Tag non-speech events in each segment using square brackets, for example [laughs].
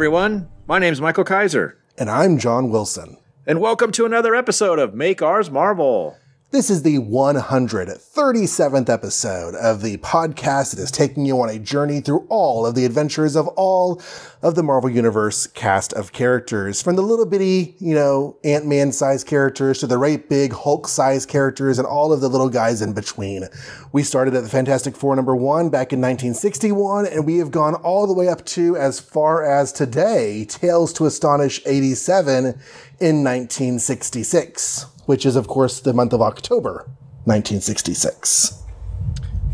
Everyone, my name's Michael Kaiser, And I'm John Wilson. and welcome to another episode of Make Ours Marvel. This is the 137th episode of the podcast that is taking you on a journey through all of the adventures of all of the Marvel Universe cast of characters. From the little bitty, you know, Ant-Man sized characters to the right big Hulk sized characters and all of the little guys in between. We started at the Fantastic Four number one back in 1961, and we have gone all the way up to as far as today, Tales to Astonish 87 in 1966 which is, of course, the month of October, 1966.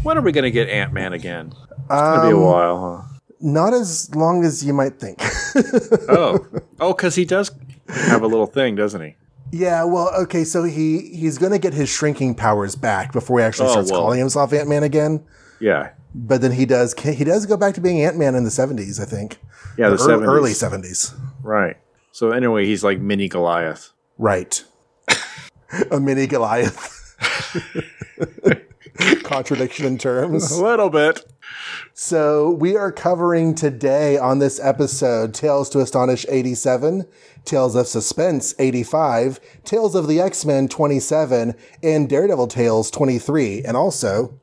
When are we going to get Ant Man again? It's going to be a um, while, Not as long as you might think. [laughs] Oh, oh, because he does have a little thing, doesn't he? yeah, well, okay, so he he's going to get his shrinking powers back before he actually Oh, starts well. calling himself Ant Man again. Yeah, But then he does he does go back to being Ant Man in the 70s, I think. yeah, the Ear- 70s. early 70s. Right. So anyway, he's like mini Goliath. Right. [laughs] A mini Goliath. [laughs] [laughs] Contradiction in terms. A little bit. So we are covering today on this episode Tales to Astonish 87, Tales of Suspense 85, Tales of the X-Men 27, and Daredevil Tales 23, and also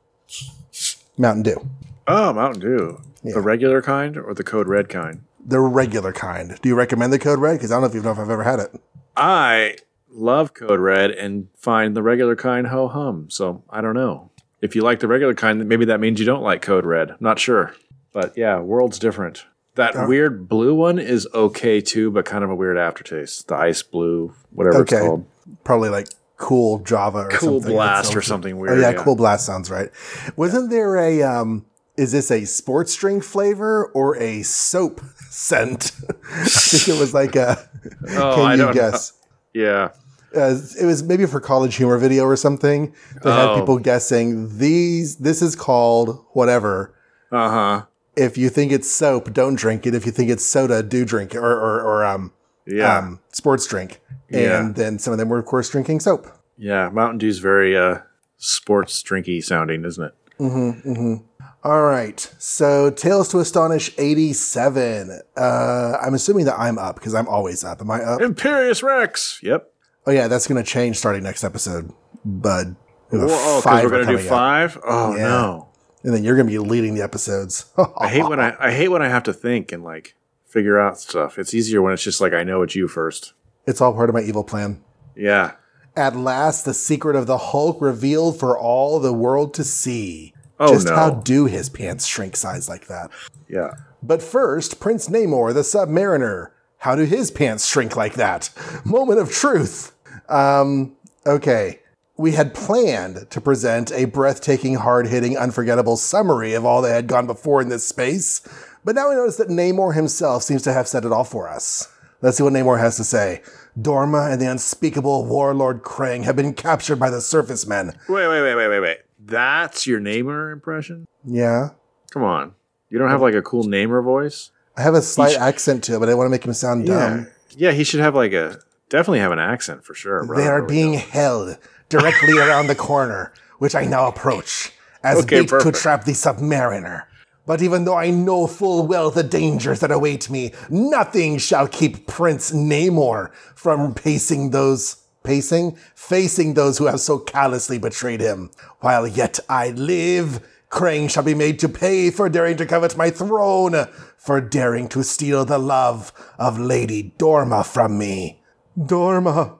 Mountain Dew. Oh, Mountain Dew. The regular kind or the Code Red kind? The regular kind. Do you recommend the Code Red? Because I don't know if you know if I've ever had it. I love Code Red and find the regular kind ho hum. So I don't know. If you like the regular kind, maybe that means you don't like Code Red. I'm not sure. But yeah, world's different. That weird blue one is okay too, but kind of a weird aftertaste. The ice blue, whatever Okay. it's called. Probably like Cool Java or Cool something. Blast or something Oh weird. yeah, Cool Blast sounds right. Wasn't there a um is this a sports drink flavor or a soap [laughs] scent? [laughs] I think it was like a Oh, can I you don't know. guess? Yeah. Uh, it was maybe for college humor video or something. They had Oh. people guessing these this is called whatever. Uh huh. If you think it's soap, don't drink it. If you think it's soda, do drink it or or, or um Yeah. um sports drink. Yeah. And then some of them were of course drinking soap. yeah. Mountain Dew's very uh, sports drinky sounding, isn't it? Mm-hmm. All right. So Tales to Astonish 87. Uh, I'm assuming that I'm up because I'm always up. Am I up? Imperius Rex. Yep. Oh, yeah. That's going to change starting next episode, bud. Whoa, oh, because we're gonna do up. five. Oh Yeah. no. And then you're going to be leading the episodes. [laughs] I hate when I I hate when I have to think and like figure out stuff. It's easier when it's just like I know it's you first. it's all part of my evil plan. Yeah. At last, the secret of the Hulk revealed for all the world to see. Oh, Just no. how do his pants shrink size like that? Yeah. But first, Prince Namor, the Submariner. How do his pants shrink like that? Moment of truth. Um, okay. We had planned to present a breathtaking, hard hitting, unforgettable summary of all that had gone before in this space, but now we notice that Namor himself seems to have said it all for us. Let's see what Namor has to say. Dorma and the unspeakable warlord Krang have been captured by the surface men. Wait, wait, wait, wait, wait, wait. That's your Namor impression? Yeah. Come on. You don't have like a cool Namor voice? I have a slight accent to it, but I want to make him sound dumb. Yeah, he should have like a definitely have an accent for sure. Bro. They are being held directly around the corner, which I now approach as Okay, bait to trap the submariner. But even though I know full well the dangers that await me, nothing shall keep Prince Namor from pacing those pacing, facing those who have so callously betrayed him. While yet I live, Krang shall be made to pay for daring to covet my throne, for daring to steal the love of Lady Dorma from me. Dorma,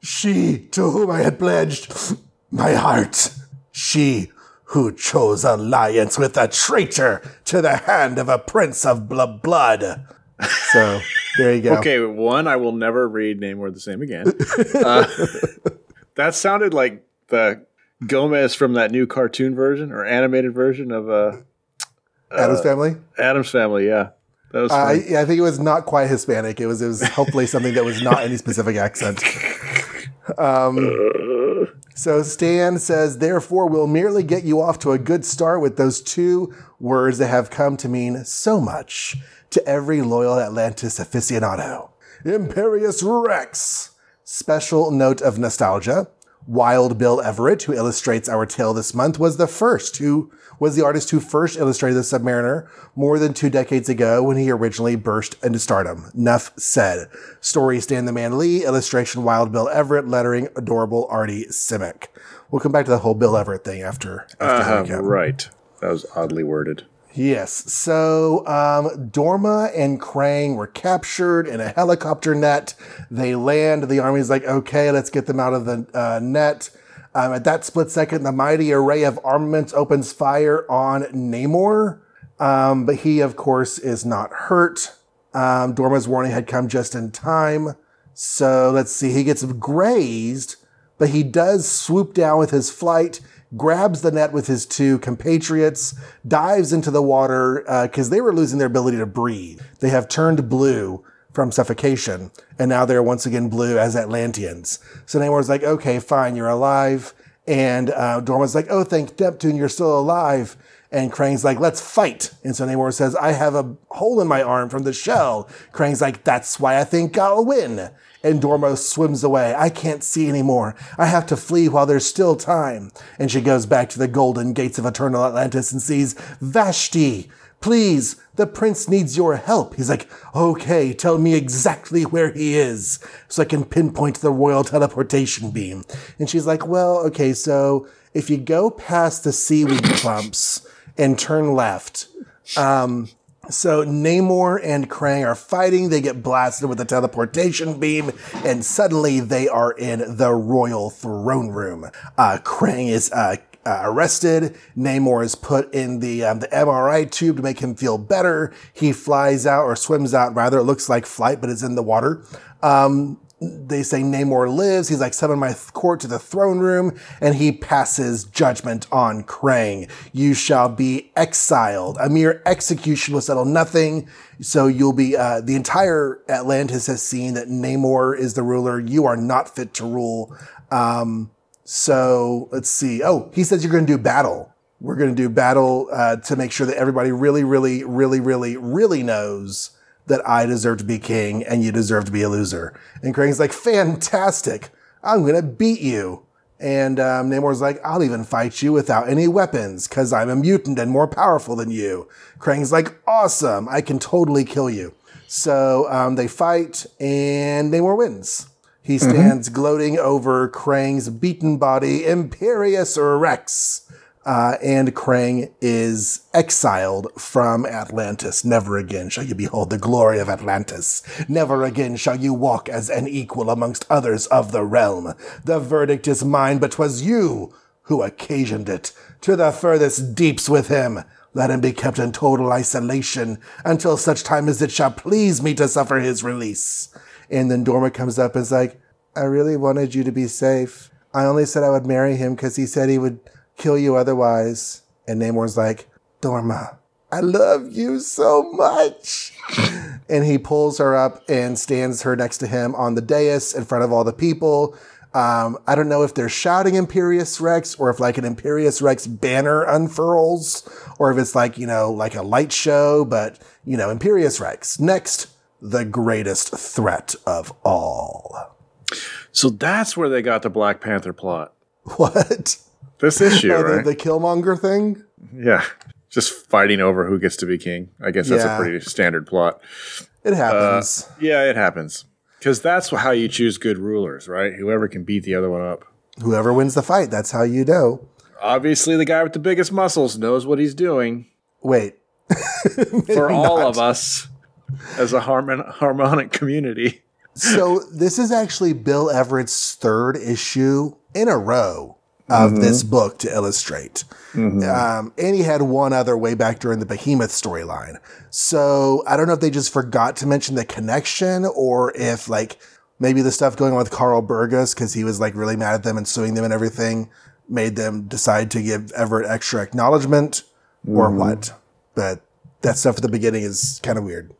she to whom I had pledged my heart. She who chose alliance with a traitor to the hand of a prince of bl- blood. So there you go. [laughs] Okay, one, I will never read Namor the same again. [laughs] uh, that sounded like the Gomez from that new cartoon version or animated version of uh, Addams family. Addams Family. Yeah, that was I, yeah, I think it was not quite Hispanic. It was it was hopefully something that was not any specific accent. Um, so Stan says, therefore, we'll merely get you off to a good start with those two words that have come to mean so much to every loyal Atlantis aficionado. Imperius Rex. Special note of nostalgia. Wild Bill Everett, who illustrates our tale this month, was the first who was the artist who first illustrated the Submariner more than two decades ago when he originally burst into stardom. Nuff said. Story Stan the Man Lee, illustration Wild Bill Everett, lettering adorable Artie Simek. We'll come back to the whole Bill Everett thing after. after uh, right. That was oddly worded. Yes. So um, Dorma and Krang were captured in a helicopter net. They land. The army's like, okay, let's get them out of the uh, net. Um, at that split second, the mighty array of armaments opens fire on Namor. Um, but he, of course, is not hurt. Um, Dorma's warning had come just in time. So let's see. He gets grazed, but he does swoop down with his flight grabs the net with his two compatriots, dives into the water because uh, they were losing their ability to breathe. They have turned blue from suffocation, and now they're once again blue as Atlanteans. So Namor's like, okay, fine, you're alive. And uh, Dorma's like, oh, thank Neptune, you're still alive. And Krang's like, let's fight. And so Namor says, I have a hole in my arm from the shell. Krang's like, that's why I think I'll win and Dorma swims away. I can't see anymore. I have to flee while there's still time. And she goes back to the golden gates of eternal Atlantis and sees Vashti. Please, the prince needs your help. He's like, okay, tell me exactly where he is so I can pinpoint the royal teleportation beam. And she's like, well, okay, so if you go past the seaweed [coughs] clumps and turn left, um, so Namor and Krang are fighting. They get blasted with a teleportation beam, and suddenly they are in the royal throne room. Uh, Krang is uh, uh, arrested. Namor is put in the um, the MRI tube to make him feel better. He flies out or swims out. Rather, it looks like flight, but it's in the water. Um, they say Namor lives. He's like, summon my court to the throne room, and he passes judgment on Krang. You shall be exiled. A mere execution will settle nothing. So you'll be, uh, the entire Atlantis has seen that Namor is the ruler. You are not fit to rule. Um, so let's see. Oh, he says you're going to do battle. We're going to do battle uh, to make sure that everybody really, really, really, really, really knows that I deserve to be king and you deserve to be a loser. And Krang's like, fantastic. I'm going to beat you. And um, Namor's like, I'll even fight you without any weapons because I'm a mutant and more powerful than you. Krang's like, awesome. I can totally kill you. So um, they fight and Namor wins. He mm-hmm. stands mm-hmm. gloating over Krang's beaten body, Imperius Rex uh, and Krang is exiled from Atlantis. Never again shall you behold the glory of Atlantis. Never again shall you walk as an equal amongst others of the realm. The verdict is mine, but 'twas you who occasioned it. To the furthest deeps with him. Let him be kept in total isolation until such time as it shall please me to suffer his release. And then Dorma comes up and is like, I really wanted you to be safe. I only said I would marry him because he said he would kill you otherwise. And Namor's like, Dorma, I love you so much. [laughs] and he pulls her up and stands her next to him on the dais in front of all the people. Um, I don't know if they're shouting Imperius Rex or if like an Imperius Rex banner unfurls or if it's like, you know, like a light show, but you know, Imperius Rex. Next, the greatest threat of all. So that's where they got the Black Panther plot. [laughs] What? This issue, oh, right? The, Killmonger thing. Yeah, just fighting over who gets to be king. I guess that's yeah. a pretty standard plot. It happens. Uh, yeah, it happens because that's how you choose good rulers, right? Whoever can beat the other one up. Whoever wins the fight, that's how you know. Obviously, the guy with the biggest muscles knows what he's doing. Wait, [laughs] for all not. of us as a harmon- harmonic community. so this is actually Bill Everett's third issue in a row of mm-hmm. this book to illustrate. Mm-hmm. Um, and he had one other way back during the Behemoth storyline. So I don't know if they just forgot to mention the connection or if like maybe the stuff going on with Carl Burgos because he was like really mad at them and suing them and everything made them decide to give Everett extra acknowledgement mm-hmm. or what. But that stuff at the beginning is kind of weird.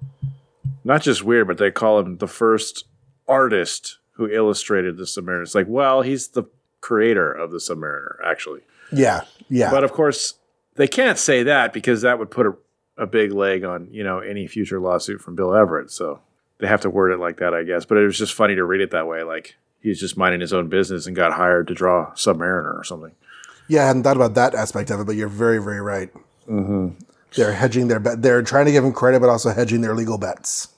Not just weird, but they call him the first artist who illustrated the Submariner. It's like, well, he's the creator of the Submariner, actually. Yeah, yeah. But of course, they can't say that because that would put a, a big leg on you know any future lawsuit from Bill Everett. So they have to word it like that, I guess. But it was just funny to read it that way. Like he's just minding his own business and got hired to draw Submariner or something. Yeah, I hadn't thought about that aspect of it, but you're very, very right. Mm-hmm. They're hedging their bet. They're trying to give him credit, but also hedging their legal bets.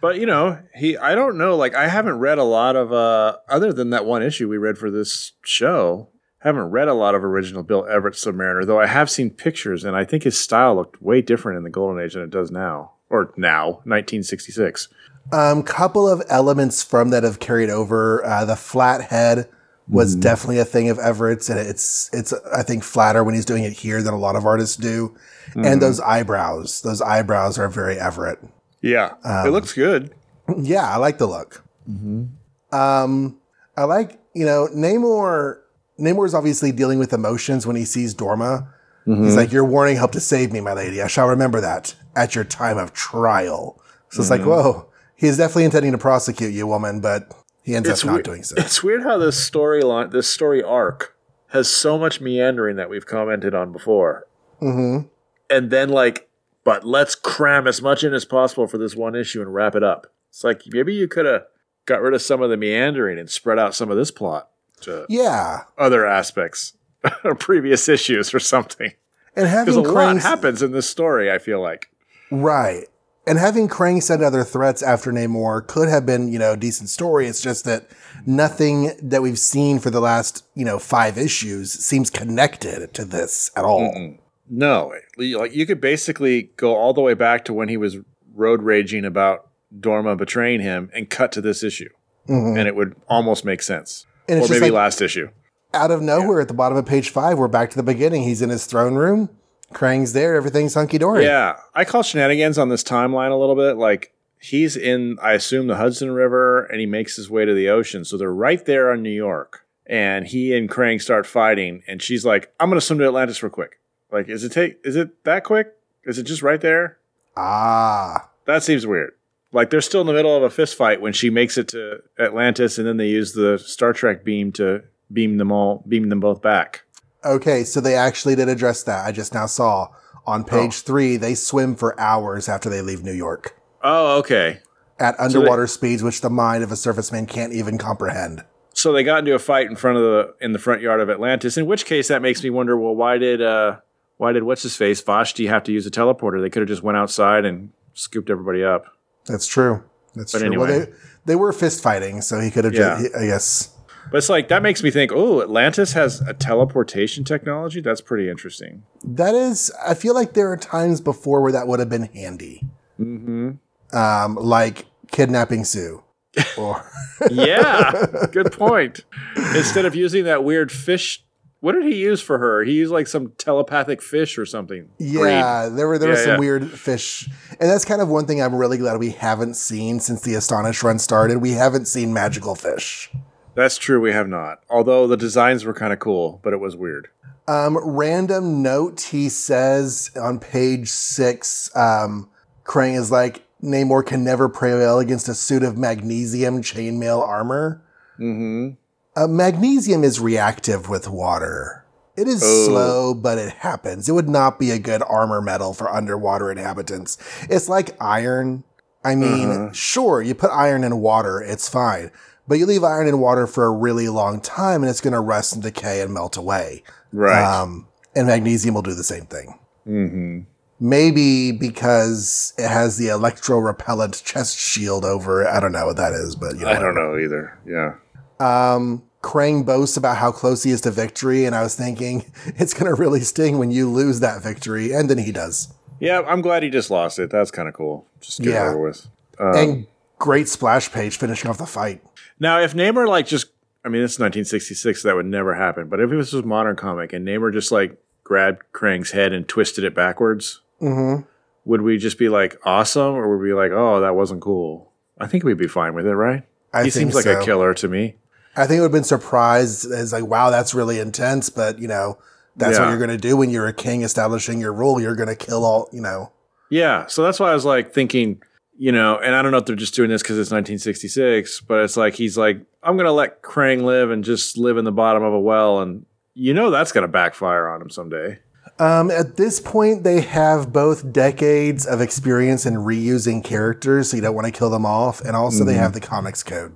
But you know, he I don't know, like I haven't read a lot of uh other than that one issue we read for this show. Haven't read a lot of original Bill Everett Submariner, though I have seen pictures and I think his style looked way different in the Golden Age than it does now. Or now, 1966. Um, couple of elements from that have carried over. Uh, the flat head was mm-hmm. definitely a thing of Everett's, and it's it's I think flatter when he's doing it here than a lot of artists do. And mm-hmm. those eyebrows, those eyebrows are very Everett. Yeah. it um, looks good. Yeah, I like the look. Mm-hmm. Um, I like you know Namor. Namor is obviously dealing with emotions when he sees Dorma. He's like, "Your warning helped to save me, my lady. I shall remember that at your time of trial." So it's like, whoa, he is definitely intending to prosecute you, woman, but he ends up not weird- doing so. It's weird how this storyline, this story arc, has so much meandering that we've commented on before. Mm-hmm. And then, like, but let's cram as much in as possible for this one issue and wrap it up. It's like maybe you could have got rid of some of the meandering and spread out some of this plot to Yeah, other aspects [laughs] or previous issues or something. and having a lot happens in this story, I feel like. right, and having Krang send other threats after Namor could have been you know a decent story. It's just that nothing that we've seen for the last you know five issues seems connected to this at all. No, like you could basically go all the way back to when he was road raging about Dorma betraying him and cut to this issue, mm-hmm. and it would almost make sense. And or maybe like- last issue. out of nowhere at the bottom of page five, we're back to the beginning. He's in his throne room. Krang's there. Everything's hunky dory. Yeah, I call shenanigans on this timeline a little bit. Like he's in, I assume, the Hudson River, and he makes his way to the ocean. So they're right there on New York, and he and Krang start fighting, and she's like, "I'm going to swim to Atlantis real quick." Like, is it take? Is it that quick? Is it just right there? Ah, That seems weird. Like they're still in the middle of a fist fight when she makes it to Atlantis, and then they use the Star Trek beam to beam them all, beam them both back. Okay. So they actually did address that. I just now saw on page three. They swim for hours after they leave New York Oh, okay. at underwater speeds, which the mind of a surfaceman can't even comprehend. So they got into a fight in front of the in the front yard of Atlantis. In which case, that makes me wonder. Well, why did uh, why did what's his face Vashti have to use a teleporter? They could have just went outside and scooped everybody up. That's true. That's But true. Well, anyway. they they were fist fighting, so he could have. Yeah. Just, I guess. But it's like that makes me think. Oh, Atlantis has a teleportation technology. That's pretty interesting. That is, I feel like there are times before where that would have been handy. Mm-hmm. Um, like kidnapping Sue. [laughs] Or Yeah, [laughs] good point. Instead of using that weird fish, what did he use for her? He used like some telepathic fish or something. yeah, there were there were some yeah. weird fish, and that's kind of one thing I'm really glad we haven't seen since the Astonish run started. We haven't seen magical fish. That's true. We have not. Although the designs were kind of cool, but it was weird. Um, random note: He says on page six, um, Krang is like Namor can never prevail against a suit of magnesium chainmail armor. Mm-hmm. Uh, magnesium is reactive with water. It is Oh. slow, but it happens. It would not be a good armor metal for underwater inhabitants. It's like iron. I mean, Uh-huh. sure, you put iron in water, it's fine. But you leave iron in water for a really long time and it's going to rust and decay and melt away. Right. Um, and magnesium will do the same thing. mm-hmm. Maybe because it has the electro repellent chest shield over it. I don't know what that is, but you know, I don't know either. Yeah. um, Krang boasts about how close he is to victory, and I was thinking [laughs] it's going to really sting when you lose that victory, and then he does. Yeah, I'm glad he just lost it. That's kind of cool. Just get Yeah. over with. Um, and great splash page finishing off the fight. Now, if Namor like just, I mean, it's 1966, so that would never happen. But if this was modern comic and Namor just like grabbed Krang's head and twisted it backwards, Mm-hmm. would we just be like awesome, or would we be like, oh, that wasn't cool? I think we'd be fine with it, right? I he seems like so. a killer to me. I think it would have been surprised as like, wow, that's really intense, but you know, that's what you're going to do when you're a king establishing your rule. You're going to kill all, you know. Yeah, so that's why I was like thinking, you know, and I don't know if they're just doing this because it's 1966, but it's like he's like, I'm gonna let Krang live and just live in the bottom of a well, and you know that's gonna backfire on him someday. Um, at this point, they have both decades of experience in reusing characters, so you don't want to kill them off, and also they have the comics code.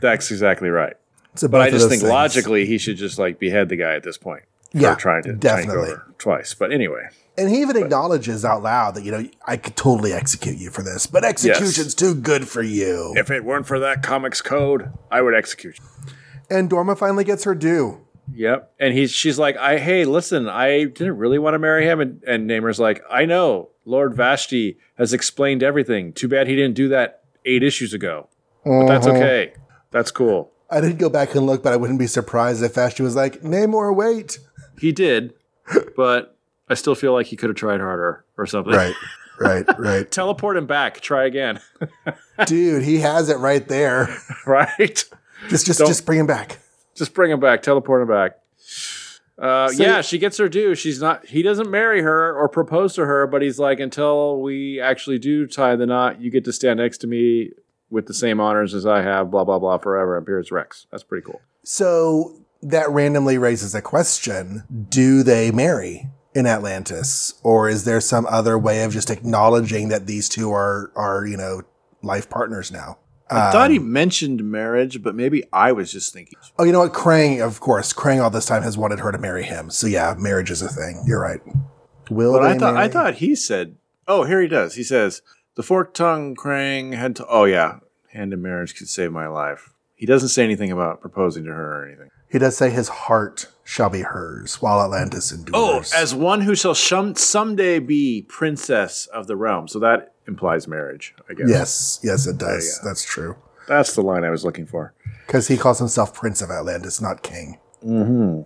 That's exactly right. So But I just think things. logically he should just like behead the guy at this point. Yeah, trying to definitely. tank over twice. But anyway, And he even acknowledges out loud that, you know, I could totally execute you for this, but execution's too good for you. if it weren't for that comics code, I would execute you. And Dorma finally gets her due. Yep. And he's she's like, I hey, listen, I didn't really want to marry him. And, and Namor's like, I know. Lord Vashti has explained everything. Too bad he didn't do that eight issues ago. But that's Uh-huh. okay. That's cool. I didn't go back and look, but I wouldn't be surprised if Vashti was like, Namor, wait. He did, but I still feel like he could have tried harder or something. Right, right, [laughs] right. Teleport him back. Try again. [laughs] Dude, he has it right there. right? Just just Don't- just bring him back. Just bring him back. Teleport him back. Uh, So- yeah, she gets her due. She's not. He doesn't marry her or propose to her, but he's like, until we actually do tie the knot, you get to stand next to me with the same honors as I have. Blah blah blah forever. Imperius Rex. That's pretty cool. So that randomly raises a question. Do they marry in Atlantis? Or is there some other way of just acknowledging that these two are are, you know, life partners now? I thought he um, mentioned marriage, but maybe I was just thinking. Oh, you know what? Krang, of course, Krang all this time has wanted her to marry him. So yeah, marriage is a thing. You're right. Will But I thought I thought he said. Oh, here he does. He says the forked tongue Krang had to. Oh yeah, hand in marriage could save my life. He doesn't say anything about proposing to her or anything. He does say his heart shall be hers while Atlantis endures. Oh, as one who shall someday be princess of the realm. So that implies marriage, I guess. yes, yes, it does. go. That's true. That's the line I was looking for. Because he calls himself Prince of Atlantis, not King.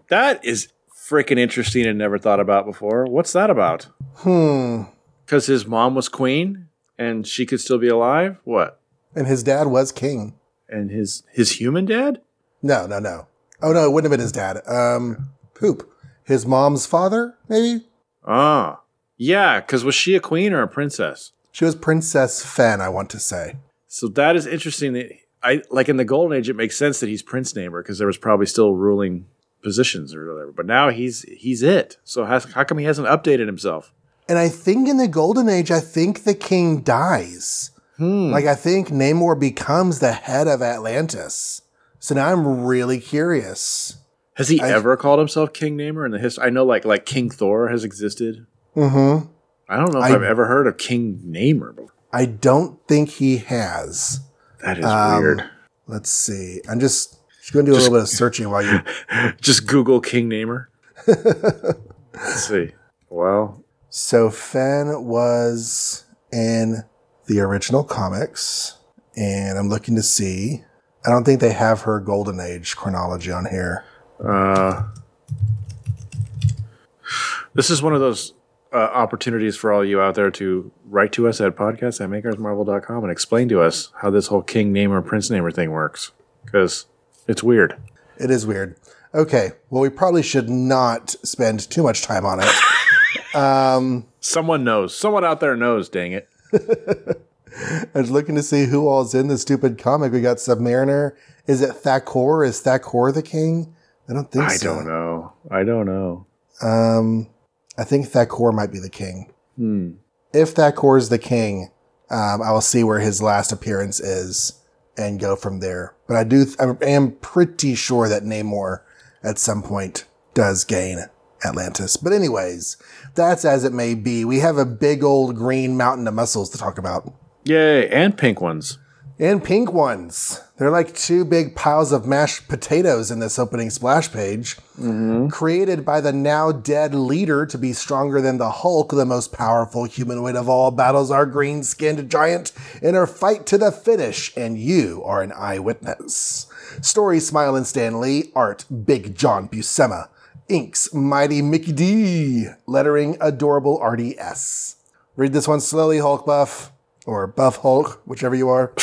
That is freaking interesting and never thought about before. What's that about? Hmm. Because his mom was queen and she could still be alive? What? And his dad was king. And his his human dad? No, no, no. Oh no, it wouldn't have been his dad. Um, poop. His mom's father, maybe. Ah. Yeah, because was she a queen or a princess? She was Princess Fen, I want to say. So that is interesting. That I like in the Golden Age, it makes sense that he's Prince Namor because there was probably still ruling positions or whatever. But now he's he's it. So how, how come he hasn't updated himself? And I think in the Golden Age, I think the king dies. Like I think Namor becomes the head of Atlantis. So now I'm really curious. Has he ever called himself King Namor in the history? I know like like King Thor has existed. Mm-hmm. I don't know if I- I, have ever heard of King Namor before. I don't think he has. That is Um, weird. Let's see. I'm just, just going to do a little bit of searching while you. [laughs] Just Google King Namor. [laughs] Let's see. Well, So Fen was in the original comics, and I'm looking to see. I don't think they have her Golden Age chronology on here. uh, this is one of those uh, opportunities for all you out there to write to us at podcast at makeoursmarvel.com and explain to us how this whole King Namor, Prince Namor thing works. Because it's weird. It is weird. Okay, well, we probably should not spend too much time on it. [laughs] Someone knows. Someone out there knows, dang it. [laughs] I was looking to see who all's in the stupid comic. We got Submariner. Is it Thakor? Is Thakor the king? I don't think I so. I don't know. I don't know. Um, I think Thakor might be the king. Hmm. If Thakor is the king, um, I will see where his last appearance is and go from there. But I do, I am pretty sure that Namor at some point does gain Atlantis. But anyways, that's as it may be. We have a big old green mountain of muscles to talk about. Yay, and pink ones. And pink ones. They're like two big piles of mashed potatoes in this opening splash page. Mm-hmm. Created by the now dead leader to be stronger than the Hulk, the most powerful humanoid of all, battles our green skinned giant in her fight to the finish, and you are an eyewitness. Story Smilin' Stan Lee, art Big John Buscema, inks Mighty Mickey D, lettering Adorable Artie S. Read this one slowly, Hulk Buff, or Buff Hulk, whichever you are. [laughs]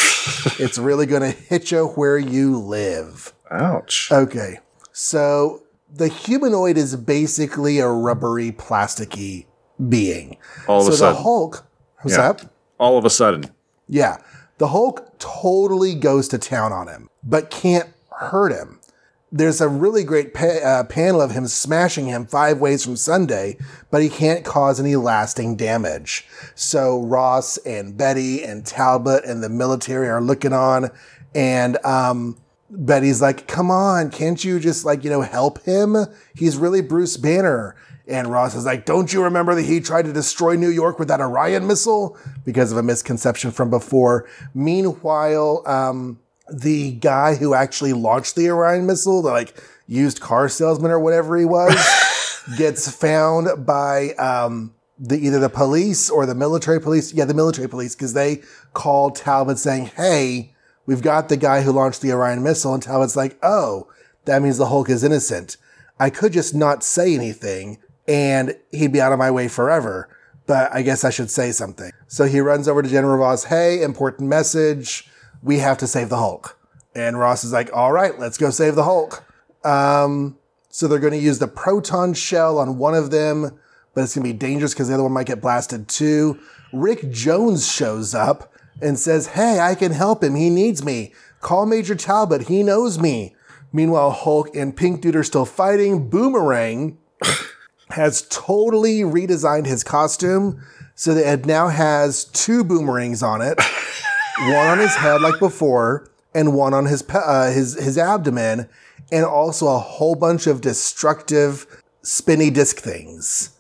it's really going to hit you where you live. Ouch. Okay, so the humanoid is basically a rubbery, plasticky being. All of so a the. Hulk, what's Yeah. that? All of a sudden. Yeah, the Hulk totally goes to town on him, but can't hurt him. There's a really great pa- uh, panel of him smashing him five ways from Sunday, but he can't cause any lasting damage. So Ross and Betty and Talbot and the military are looking on, and um, Betty's like, come on, can't you just like, you know, help him? He's really Bruce Banner. And Ross is like, don't you remember that he tried to destroy New York with that Orion missile? Because of a misconception from before. Meanwhile, um, the guy who actually launched the Orion missile, the like used car salesman or whatever he was, [laughs] gets found by, um, the, either the police or the military police. Yeah, the military police, because they called Talbot saying, Hey, we've got the guy who launched the Orion missile. And Talbot's like, Oh, that means the Hulk is innocent. I could just not say anything and he'd be out of my way forever. But I guess I should say something. So he runs over to General Ross. Hey, important message. We have to save the Hulk. And Ross is like, all right, let's go save the Hulk. Um, so they're going to use the proton shell on one of them, but it's going to be dangerous because the other one might get blasted too. Rick Jones shows up and says, Hey, I can help him. He needs me. Call Major Talbot. He knows me. Meanwhile, Hulk and Pink Dude are still fighting. Boomerang [coughs] has totally redesigned his costume so that it now has two boomerangs on it, [laughs] one on his head like before, and one on his uh, his his abdomen, and also a whole bunch of destructive spinny disc things.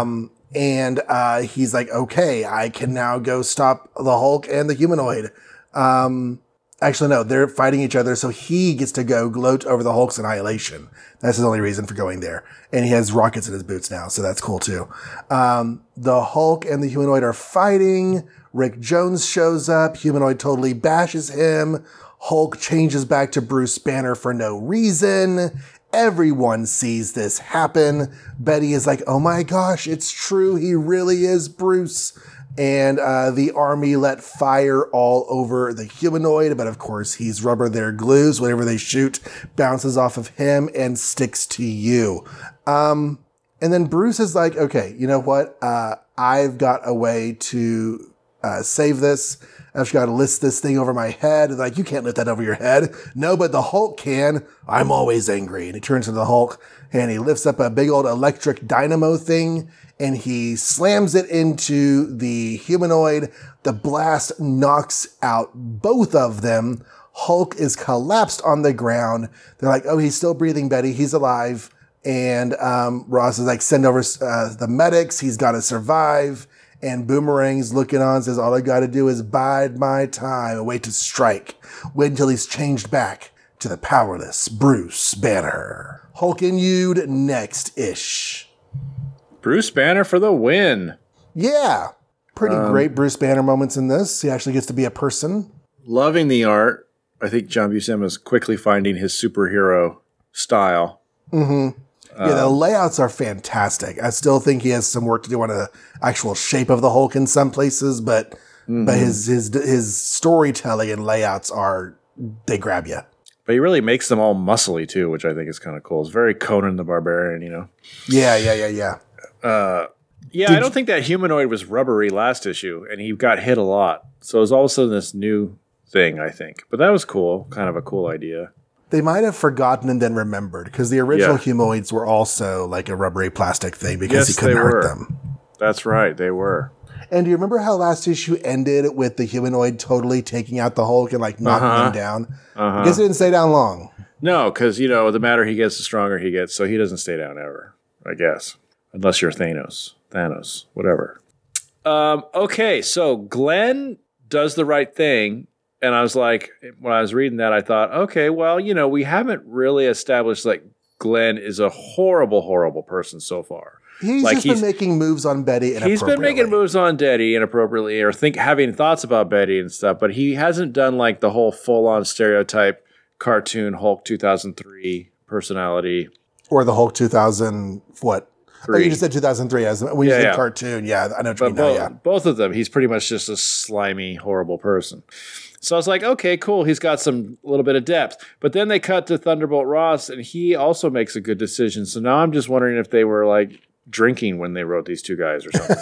Um, and uh, he's like, okay, I can now go stop the Hulk and the humanoid. Um, actually, no, they're fighting each other, so he gets to go gloat over the Hulk's annihilation. That's his only reason for going there. And he has rockets in his boots now, so that's cool too. Um, the Hulk and the humanoid are fighting. Rick Jones shows up. Humanoid totally bashes him. Hulk changes back to Bruce Banner for no reason. Everyone sees this happen. Betty is like, oh my gosh, it's true. He really is Bruce. And uh, the army let fire all over the humanoid, but of course he's rubber. They're glues. Whatever they shoot bounces off of him and sticks to you. Um, and then Bruce is like, okay, you know what? Uh, I've got a way to uh, save this. I've just got to list this thing over my head. Like, you can't lift that over your head. No, but the Hulk can. I'm always angry. And he turns to the Hulk and he lifts up a big old electric dynamo thing and he slams it into the humanoid. The blast knocks out both of them. Hulk is collapsed on the ground. They're like, oh, he's still breathing, Betty. He's alive. And um, Ross is like, send over uh, the medics. He's got to survive. And Boomerang's looking on, says, all I got to do is bide my time and wait to strike. Wait until he's changed back to the powerless Bruce Banner. Hulk and Yude next ish. Bruce Banner for the win. Yeah. Pretty um, great Bruce Banner moments in this. He actually gets to be a person. Loving the art. I think John Buscema is quickly finding his superhero style. Mm-hmm. Yeah, the um, layouts are fantastic. I still think he has some work to do on the actual shape of the Hulk in some places, but but mm-hmm. his his his storytelling and layouts are they grab you. But he really makes them all muscly too, which I think is kind of cool. It's very Conan the Barbarian, you know. Yeah, yeah, yeah, yeah. Uh, yeah, I don't think that humanoid was rubbery last issue, and he got hit a lot. So it was all of a sudden this new thing, I think. But that was cool, kind of a cool idea. They might have forgotten and then remembered because the original Yeah. humanoids were also like a rubbery plastic thing because Yes, he couldn't they hurt were. them. That's right, they were. And do you remember how last issue ended with the humanoid totally taking out the Hulk and like knocking Uh-huh. him down? I guess it didn't stay down long. No, because you know the madder he gets, the stronger he gets. So he doesn't stay down ever, I guess, unless you're Thanos, Thanos, whatever. Um, okay, so Glenn does the right thing, and I was like, when I was reading that, I thought, okay, well, you know, we haven't really established that Glenn is a horrible, horrible person so far. He's Like, just he's- been making moves on Betty. He's been making moves on Betty inappropriately, or think having thoughts about Betty and stuff, but he hasn't done like the whole full-on stereotype cartoon Hulk 2003 personality. or the Hulk 2000. What? Oh, you just said 2003 as when you Yeah, said yeah. cartoon. Yeah, I know what you But mean now. both, Yeah. both of them, he's pretty much just a slimy, horrible person. So I was like, okay, cool. He's got some little bit of depth. But then they cut to Thunderbolt Ross, and he also makes a good decision. So now I'm just wondering if they were like drinking when they wrote these two guys or something.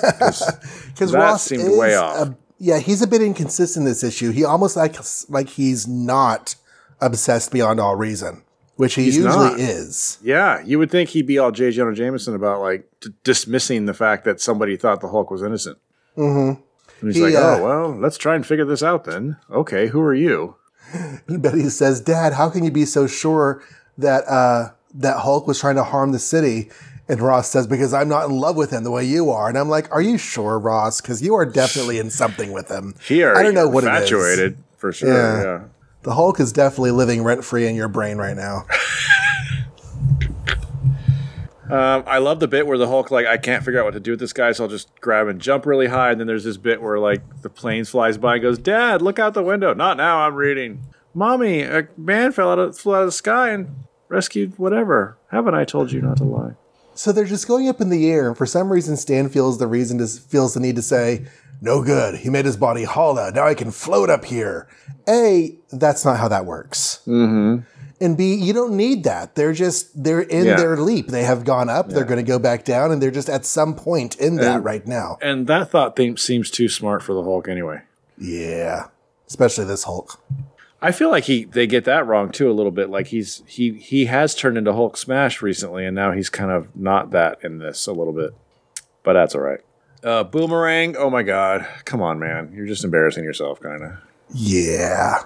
Because [laughs] Ross seemed is way off. a- yeah, he's a bit inconsistent this issue. He almost like like he's not obsessed beyond all reason, which he He's usually not. is. Yeah, you would think he'd be all J. Jonah Jameson about like d- dismissing the fact that somebody thought the Hulk was innocent. Mm-hmm. And he's He, like, uh, "Oh well, let's try and figure this out then." Okay, who are you? [laughs] And Betty says, "Dad, how can you be so sure that uh, that Hulk was trying to harm the city?" And Ross says, "Because I'm not in love with him the way you are." And I'm like, "Are you sure, Ross? Because you are definitely in something with him." Here, I don't know what it is. infatuated for sure. Yeah. Yeah. The Hulk is definitely living rent free in your brain right now. [laughs] Um, I love the bit where the Hulk like I can't figure out what to do with this guy, so I'll just grab and jump really high. And then there's this bit where like the plane flies by and goes, "Dad, look out the window." Not now. I'm reading. Mommy, a man fell out of flew out of the sky and rescued whatever. Haven't I told you not to lie? So they're just going up in the air, and for some reason, Stan feels the reason to feels the need to say, "No good. He made his body hollow. Now I can float up here." A, that's not how that works. Mm-hmm. And B, you don't need that. They're just they're in Yeah. their leap. They have gone up. They're going to go back down, and they're just at some point in that And- right now. And that thought thing seems too smart for the Hulk anyway. Yeah, especially this Hulk. I feel like he they get that wrong too a little bit. Like he's he he has turned into Hulk Smash recently, and now he's kind of not that in this a little bit. But that's all right. Uh, Boomerang, oh my god, come on, man, you're just embarrassing yourself, kind of. Yeah.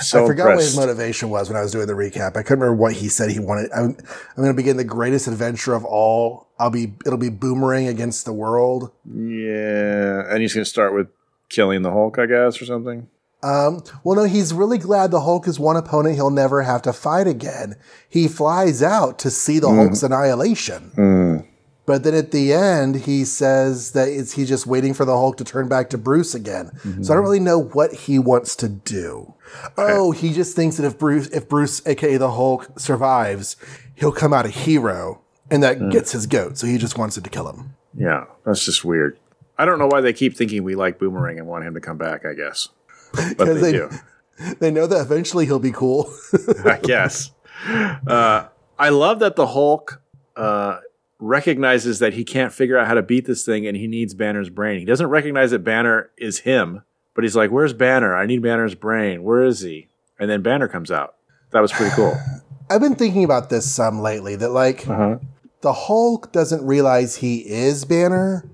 So I forgot what his motivation was when I was doing the recap. I couldn't remember what he said he wanted. I'm, I'm going to begin the greatest adventure of all. I'll be. It'll be boomerang against the world. Yeah, and he's gonna start with killing the Hulk, I guess, or something. Um, well, no, he's really glad the Hulk is one opponent he'll never have to fight again. He flies out to see the mm. Hulk's annihilation. Mm. But then at the end, he says that it's, he's just waiting for the Hulk to turn back to Bruce again. So I don't mm-hmm. really know what he wants to do. Oh, he just thinks that if Bruce, if Bruce, aka the Hulk, survives, he'll come out a hero, and that gets his goat. So he just wants it to kill him. Yeah, that's just weird. I don't know why they keep thinking we like Boomerang and want him to come back. I guess, [laughs] but they, they- do. [laughs] They know that eventually he'll be cool. [laughs] I guess. Uh, I love that the Hulk uh, recognizes that he can't figure out how to beat this thing and he needs Banner's brain. He doesn't recognize that Banner is him, but he's like, Where's Banner? I need Banner's brain. Where is he? And then Banner comes out. That was pretty cool. [sighs] I've been thinking about this some lately. That like Uh-huh. the Hulk doesn't realize he is Banner,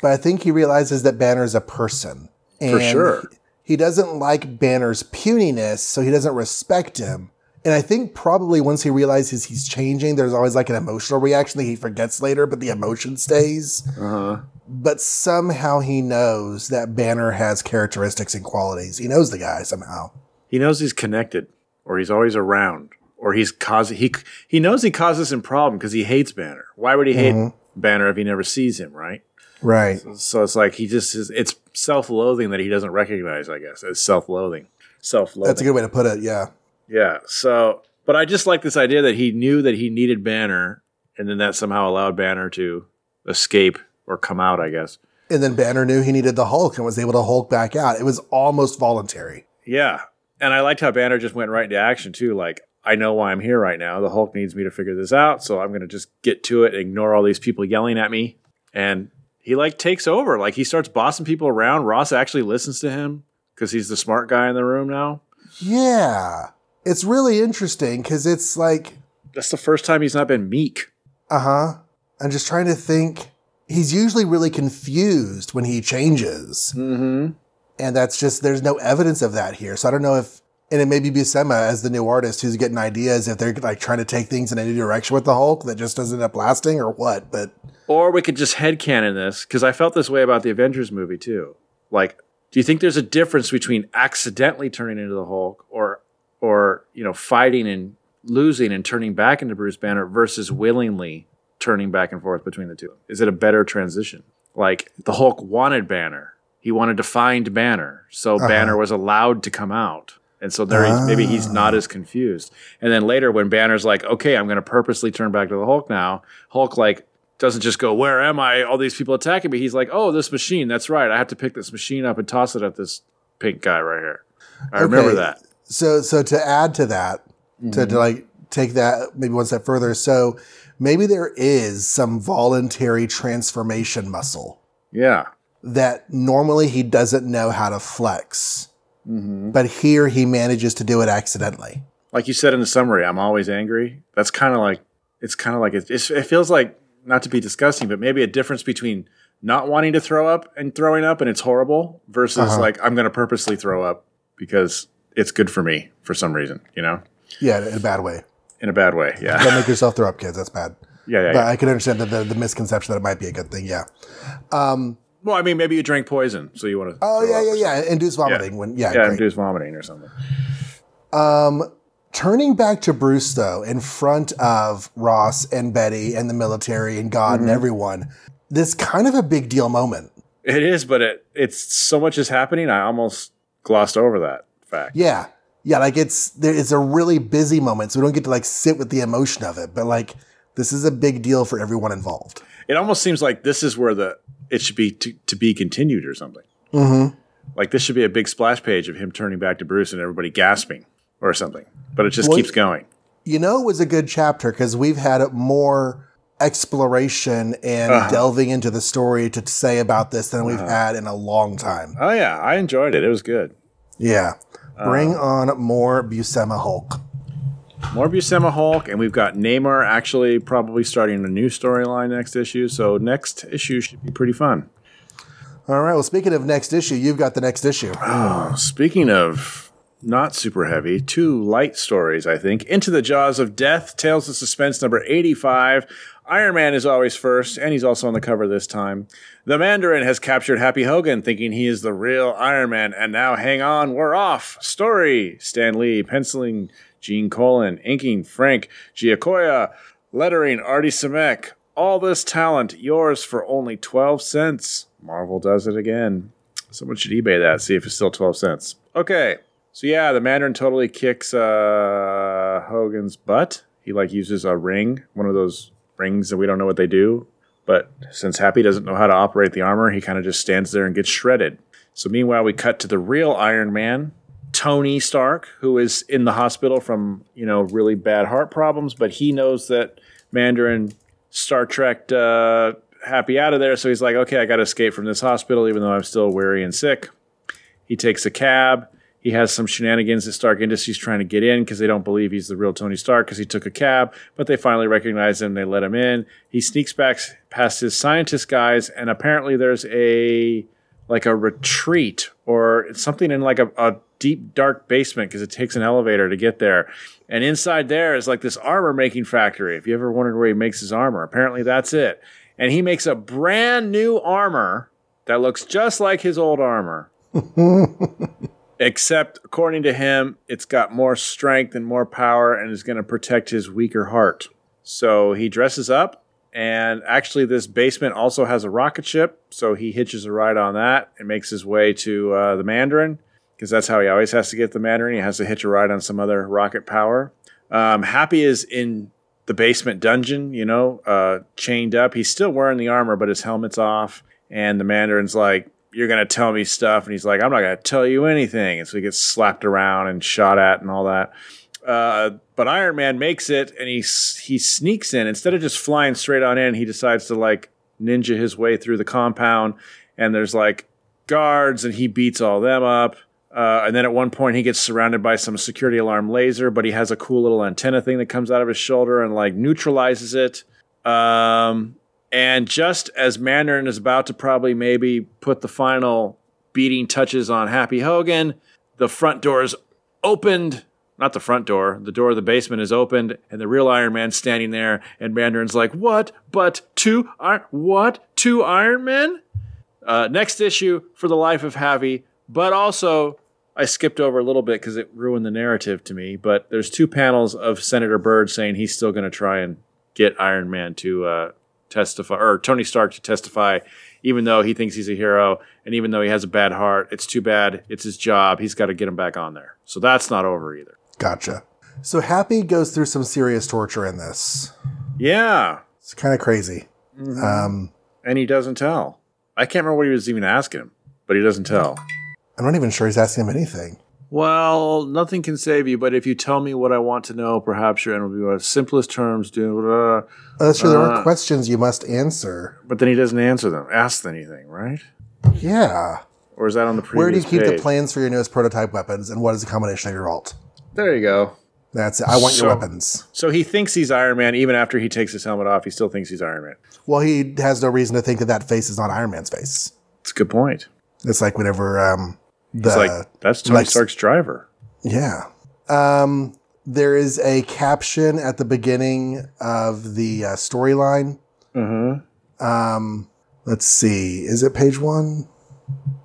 but I think he realizes that Banner's a person. For sure. He doesn't like Banner's puniness, so he doesn't respect him. And I think probably once he realizes he's changing, there's always like an emotional reaction that he forgets later, but the emotion stays. Uh-huh. But somehow he knows that Banner has characteristics and qualities. He knows the guy somehow. He knows he's connected, or he's always around, or he's causing he he knows he causes him problem because he hates Banner. Why would he hate Banner if he never sees him, right? Right. So it's like he just is it's self-loathing that he doesn't recognize, I guess. It's self-loathing. Self-loathing. That's a good way to put it. Yeah. Yeah. So, but I just like this idea that he knew that he needed Banner, and then that somehow allowed Banner to escape or come out. I guess. And then Banner knew he needed the Hulk and was able to Hulk back out. It was almost voluntary. Yeah. And I liked how Banner just went right into action too. Like, I know why I'm here right now. The Hulk needs me to figure this out, so I'm going to just get to it, and ignore all these people yelling at me, and he like takes over. Like he starts bossing people around. Ross actually listens to him because he's the smart guy in the room now. Yeah. It's really interesting because it's like, That's the first time he's not been meek. uh huh. I'm just trying to think. He's usually really confused when he changes. Mm-hmm. And that's just, there's no evidence of that here. So I don't know if, and it may be Buscema as the new artist who's getting ideas if they're like trying to take things in a new direction with the Hulk that just doesn't end up lasting or what. But Or we could just headcanon this, because I felt this way about the Avengers movie too. Like, do you think there's a difference between accidentally turning into the Hulk or or you know, fighting and losing and turning back into Bruce Banner versus willingly turning back and forth between the two? Is it a better transition? Like the Hulk wanted Banner. He wanted to find Banner. So uh-huh. Banner was allowed to come out. And so there he's, maybe he's not as confused. And then later when Banner's like, okay, I'm going to purposely turn back to the Hulk now, Hulk like doesn't just go, where am I? All these people attacking me. He's like, oh, this machine. That's right. I have to pick this machine up and toss it at this pink guy right here. I remember that. So so to add to that, to, Mm-hmm. to like take that maybe one step further, so maybe there is some voluntary transformation muscle Yeah. that normally he doesn't know how to flex. Mm-hmm. But here he manages to do it accidentally. Like you said in the summary, I'm always angry. That's kind of like, it's kind of like, it, it's, it feels like, not to be disgusting, but maybe a difference between not wanting to throw up and throwing up and it's horrible versus Uh-huh. like, I'm going to purposely throw up because it's good for me for some reason, you know, Yeah, in a bad way. in a bad way. Yeah, Don't make yourself throw up, kids. That's bad. [laughs] yeah, yeah. But yeah. I can understand the, the, the misconception that it might be a good thing. Yeah. Well, I mean, maybe you drank poison, so you want to. Oh yeah, yeah, yeah. Induce vomiting when yeah. yeah, great. induce vomiting or something. Turning back to Bruce though, in front of Ross and Betty and the military and God Mm-hmm. and everyone, this kind of a big deal moment. It is, but it it's so much is happening. I almost glossed over that fact. Yeah. Yeah, like it's there it's a really busy moment, so we don't get to like sit with the emotion of it. But like this is a big deal for everyone involved. It almost seems like this is where the it should be to, to be continued or something. Mm-hmm. Like this should be a big splash page of him turning back to Bruce and everybody gasping or something. But it just Well, keeps going. You know, it was a good chapter because we've had more exploration and Uh-huh. delving into the story to say about this than we've had in a long time. Oh yeah, I enjoyed it. It was good. Yeah. Bring on more Buscema Hulk. More Buscema Hulk, and we've got Namor actually probably starting a new storyline next issue. So next issue should be pretty fun. All right. Well, speaking of next issue, you've got the next issue. [sighs] Speaking of not super heavy, two light stories, I think. Into the Jaws of Death, Tales of Suspense number 85. Iron Man is always first, and he's also on the cover this time. The Mandarin has captured Happy Hogan, thinking he is the real Iron Man, and now hang on, we're off. Story Stan Lee, penciling Gene Colan, inking Frank Giacoia, lettering Artie Simek. All this talent, yours for only 12 cents. Marvel does it again. Someone should eBay that, see if it's still 12 cents. Okay. So yeah, the Mandarin totally kicks uh, Hogan's butt. He like uses a ring, one of those rings that we don't know what they do. But since Happy doesn't know how to operate the armor, he kind of just stands there and gets shredded. So meanwhile, we cut to the real Iron Man, Tony Stark, who is in the hospital from you know really bad heart problems, but he knows that Mandarin Star Trek uh, Happy out of there, so he's like, okay, I got to escape from this hospital, even though I'm still weary and sick. He takes a cab. He has some shenanigans at Stark Industries trying to get in because they don't believe he's the real Tony Stark because he took a cab, but they finally recognize him. They let him in. He sneaks back past his scientist guys, and apparently there's a like a retreat or something in like a, a deep dark basement because it takes an elevator to get there. And inside there is like this armor making factory. If you ever wondered where he makes his armor, apparently that's it. And he makes a brand new armor that looks just like his old armor. [laughs] Except, according to him, it's got more strength and more power and is going to protect his weaker heart. So he dresses up, and actually, this basement also has a rocket ship. So he hitches a ride on that and makes his way to uh, the Mandarin, because that's how he always has to get the Mandarin. He has to hitch a ride on some other rocket power. Um, Happy is in the basement dungeon, you know, uh, chained up. He's still wearing the armor, but his helmet's off. And the Mandarin's like, You're going to tell me stuff. And he's like, I'm not going to tell you anything. And so he gets slapped around and shot at and all that. Uh, but Iron Man makes it and he, he sneaks in. Instead of just flying straight on in, he decides to like ninja his way through the compound. And there's like guards and he beats all them up. Uh, and then at one point, he gets surrounded by some security alarm laser, but he has a cool little antenna thing that comes out of his shoulder and like neutralizes it. Um, and just as Mandarin is about to probably maybe put the final beating touches on Happy Hogan, the front door is opened. Not the front door, the door of the basement is opened, and the real Iron Man's standing there. And Mandarin's like, "What? But two Iron? What? Two Iron Men?" Uh, next issue for the life of Happy, but also I skipped over a little bit because it ruined the narrative to me. But there's two panels of Senator Byrd saying he's still going to try and get Iron Man to uh, testify, or Tony Stark to testify, even though he thinks he's a hero and even though he has a bad heart. It's too bad. It's his job. He's got to get him back on there. So that's not over either. Gotcha. So Happy goes through some serious torture in this. Yeah. It's kind of crazy. Mm-hmm. Um, And he doesn't tell. I can't remember what he was even asking him, but he doesn't tell. I'm not even sure he's asking him anything. Well, nothing can save you, but if you tell me what I want to know, perhaps your end will be the simplest terms. Do, blah, blah. That's true. There Uh, are questions you must answer. but then he doesn't answer them, ask anything, right? Yeah. Or is that on the previous Where do you keep the page? plans for your newest prototype weapons, and what is the combination of your alt? There you go. That's it. I want So- your weapons. So he thinks he's Iron Man, even after he takes his helmet off. He still thinks he's Iron Man. Well, he has no reason to think that that face is not Iron Man's face. It's a good point. It's like whenever um, the It's like that's Tony Stark's driver. Yeah. Um, there is a caption at the beginning of the uh, storyline. Mm-hmm. Um, let's see. Is it page one?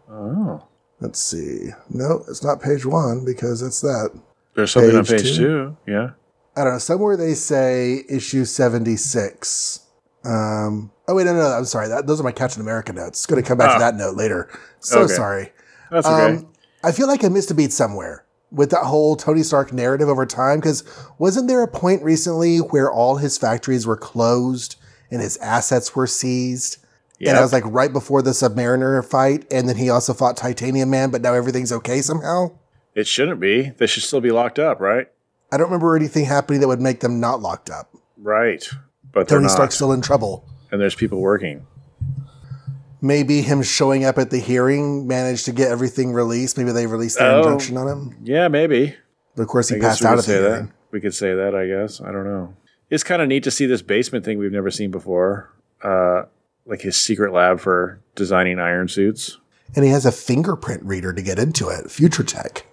Oh. Let's see. No, it's not page one because it's that. There's something on Page page two? two. Yeah. I don't know. Somewhere they say issue 76. Um, oh, wait, no, no, no, I'm sorry. That, those are my Captain America notes. Going to come back Ah. to that note later. So Okay. sorry. That's okay. Um, I feel like I missed a beat somewhere with that whole Tony Stark narrative over time. Because wasn't there a point recently where all his factories were closed and his assets were seized? And I was like right before the Submariner fight, and then he also fought Titanium Man, but now everything's okay somehow. it shouldn't be. They should still be locked up, right? I don't remember anything happening that would make them not locked up. Right. But they're Tony. Stark's still in trouble. and there's people working. Maybe him showing up at the hearing managed to get everything released. Maybe they released their Oh. injunction on him. Yeah, maybe. But of course, he I passed out of the say hearing. We could say that, I guess. I don't know. It's kind of neat to see this basement thing we've never seen before. Uh, like his secret lab for designing iron suits. And he has a fingerprint reader to get into it. Future tech.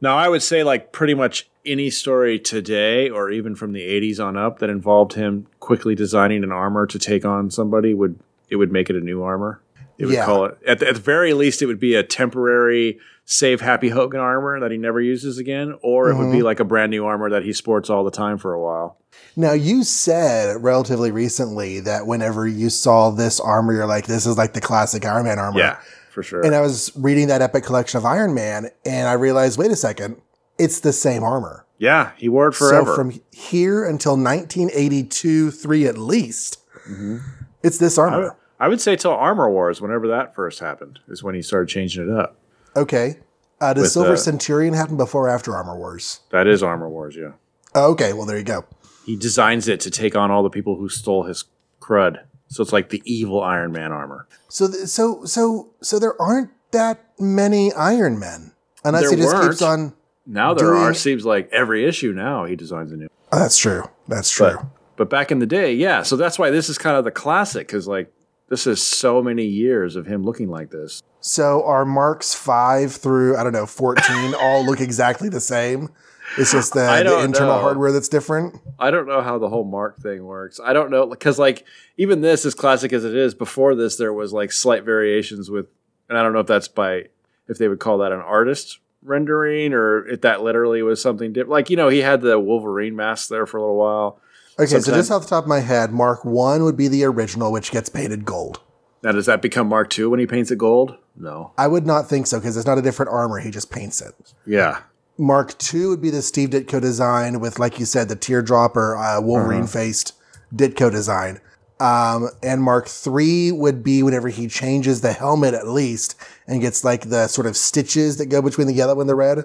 Now, I would say like pretty much any story today or even from the 80s on up that involved him quickly designing an armor to take on somebody would it would make it a new armor. It would Yeah. call it at the, at the very least it would be a temporary save Happy Hogan armor that he never uses again or it would Mm-hmm. be like a brand new armor that he sports all the time for a while. Now, you said relatively recently that whenever you saw this armor, you're like, this is like the classic Iron Man armor. Yeah, for sure. And I was reading that epic collection of Iron Man, and I realized, wait a second, it's the same armor. yeah, he wore it forever. So from here until 1982, 3 at least, Mm-hmm. it's this armor. I would say till Armor Wars, whenever that first happened, is when he started changing it up. Okay. Uh, does With, Silver uh, Centurion happen before or after Armor Wars? That is Armor Wars, yeah. Oh, okay, well, there you go. He designs it to take on all the people who stole his crud. So it's like the evil Iron Man armor. So, th- so, so, so there aren't that many Iron Men, unless There he just keeps weren't. on. Now there Doing- are seems like every issue now he designs a new. Oh, that's true. That's true. But but back in the day, yeah. So that's why this is kind of the classic because like this is so many years of him looking like this. so our marks five through I don't know fourteen [laughs] all look exactly the same. It's just the, the internal know. hardware that's different. I don't know how the whole mark thing works. I don't know because like even this, as classic as it is, before this there was like slight variations with, and I don't know if that's by if they would call that an artist rendering or if that literally was something different. Like you know he had the Wolverine mask there for a little while. Okay, so just off the top of my head, Mark One would be the original, which gets painted gold. Now does that become Mark II when he paints it gold? No. I would not think so because it's not a different armor; he just paints it. Yeah. Mark II would be the Steve Ditko design with, like you said, the teardrop or uh, Wolverine faced Ditko design. Um, and Mark III would be whenever he changes the helmet at least and gets like the sort of stitches that go between the yellow and the red.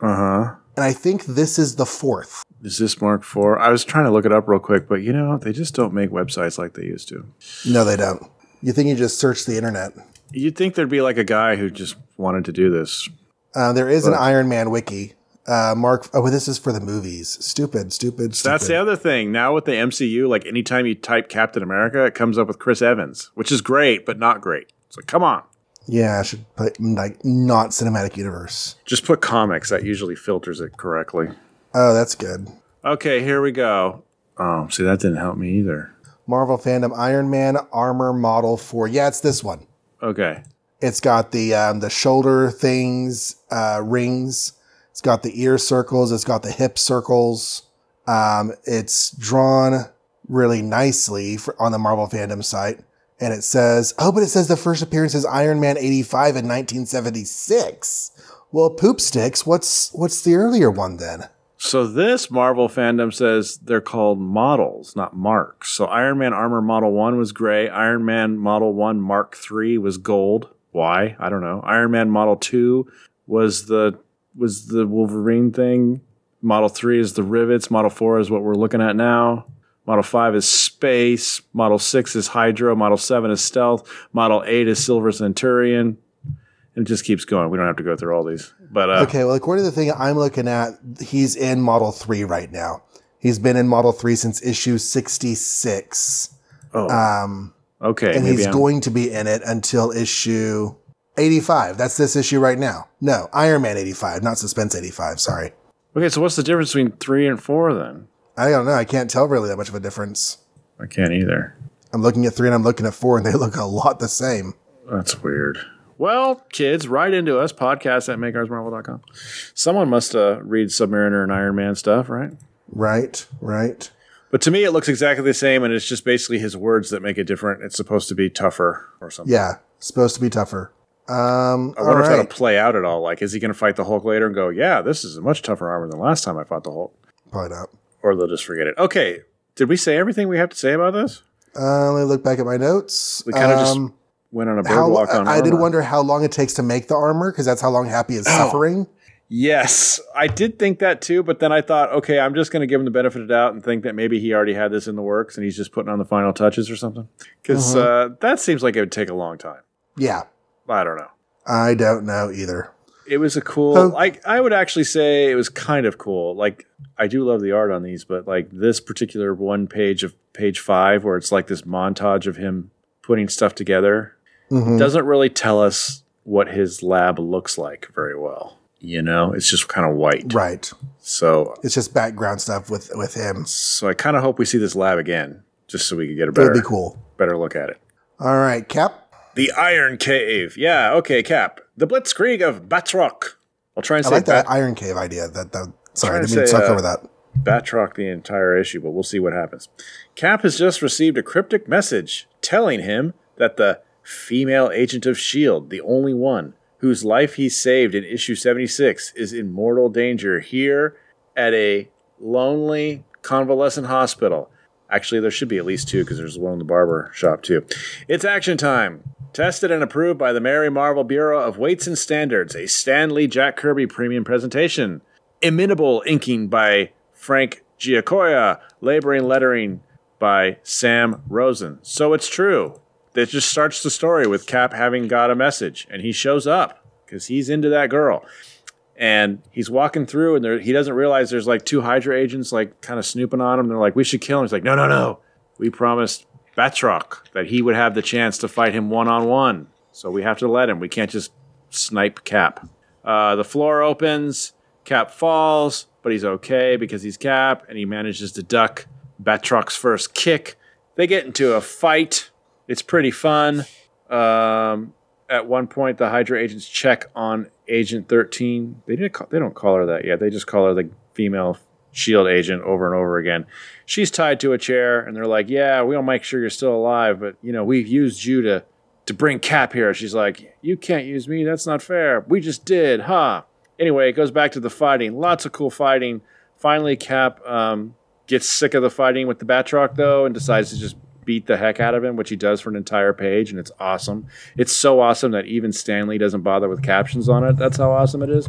Uh huh. And I think this is the fourth. Is this Mark IV? I was trying to look it up real quick, but you know they just don't make websites like they used to. No, they don't. You think you just search the internet. You'd think there'd be like a guy who just wanted to do this. Uh, there is an Iron Man wiki. Uh, Mark, oh, this is for the movies. Stupid, stupid, stupid. That's the other thing. Now with the MCU, like anytime you type Captain America, it comes up with Chris Evans, which is great, but not great. So come on. yeah, I should put like not cinematic universe. Just put comics. That usually filters it correctly. Oh, that's good. Okay, here we go. Oh, see, that didn't help me either. Marvel fandom Iron Man armor model for yeah, it's this one. Okay. It's got the um, the shoulder things, uh, rings. It's got the ear circles. It's got the hip circles. Um, it's drawn really nicely for, on the Marvel fandom site, and it says, "Oh, but it says the first appearance is Iron Man eighty five in nineteen seventy six. Well, poop sticks. What's what's the earlier one then? So this Marvel fandom says they're called models, not marks. So Iron Man Armor Model 1 was gray. Iron Man Model 1 Mark 3 was gold. Why? I don't know. Iron Man Model 2 was the was the Wolverine thing. Model 3 is the rivets. Model 4 is what we're looking at now. Model 5 is space. Model 6 is hydro, Model 7 is stealth. Model 8 is Silver Centurion. And it just keeps going. We don't have to go through all these. But uh, Okay, well, according to the thing I'm looking at, he's in Model 3 right now. He's been in Model 3 since issue 66. oh, Um, okay. and he's I'm- going to be in it until issue 85. That's this issue right now. No, Iron Man 85, not Suspense 85. Sorry. Okay, so what's the difference between three and four then? I don't know. I can't tell really that much of a difference. I can't either. I'm looking at three and I'm looking at four, and they look a lot the same. That's weird. Well, kids, write into us, podcast at makeoursmarvel.com. Someone must uh, read Submariner and Iron Man stuff, right? Right, right. But to me, it looks exactly the same, and it's just basically his words that make it different. It's supposed to be tougher or something. Yeah, supposed to be tougher. Um, I wonder all if that'll play out at all. Like, is he going to fight the Hulk later and go, yeah, this is a much tougher armor than last time I fought the Hulk? Probably not. Or they'll just forget it. Okay, did we say everything we have to say about this? Uh, let me look back at my notes. We kind of just Um, went on a how, boardwalk on I did wonder how long it takes to make the armor because that's how long Happy Oh. is suffering. Yes, I did think that too, but then I thought, okay, I'm just going to give him the benefit of the doubt and think that maybe he already had this in the works and he's just putting on the final touches or something. Because uh, that seems like it would take a long time. Yeah, I don't know. I don't know either. It was a cool. Oh. Like I would actually say it was kind of cool. Like I do love the art on these, but like this particular one page of page five, where it's like this montage of him putting stuff together, Mhm. doesn't really tell us what his lab looks like very well. You know, it's just kind of white. Right. So, It's just background stuff with with him. so I kind of hope we see this lab again, just so we can get a better, be cool. better look at it. All right, Cap. The Iron Cave. Yeah. Okay. Cap. The Blitzkrieg of Batroc. I'll try and I say like that Iron Cave idea. That, that sorry, I didn't mean to talk uh, over that. Batroc the entire issue, but we'll see what happens. Cap has just received a cryptic message telling him that the female agent of S.H.I.E.L.D., the only one whose life he saved in issue 76, is in mortal danger here at a lonely convalescent hospital. Actually, there should be at least two because there's one in the barber shop too. It's action time. Tested and approved by the Merry Marvel Bureau of Weights and Standards, a Stan Lee Jack Kirby premium presentation. Imitable inking by Frank Giacoia, laboring lettering by Sam Rosen. So it's true. It just starts the story with Cap having got a message, and he shows up because he's into that girl. And he's walking through, and there, he doesn't realize there's like two Hydra agents like kind of snooping on him. They're like, "We should kill him." He's like, "No, no, no. We promised Batroc that he would have the chance to fight him one on one, so we have to let him. We can't just snipe Cap." Uh, the floor opens. Cap falls, but he's okay because he's Cap, and he manages to duck Batroc's first kick. They get into a fight. It's pretty fun. Um, at one point, the Hydra agents check on Agent 13. They didn't. Call, they don't call her that yet. They just call her the female Shield agent over and over again. She's tied to a chair, and they're like, "Yeah, we'll make sure you're still alive, but you know, we've used you to to bring Cap here." She's like, "You can't use me. That's not fair. We just did, huh?" Anyway, it goes back to the fighting. Lots of cool fighting. Finally, Cap um, gets sick of the fighting with the Batroc though, and decides to just beat the heck out of him, which he does for an entire page, and it's awesome. It's so awesome that even Stan Lee doesn't bother with captions on it. That's how awesome it is.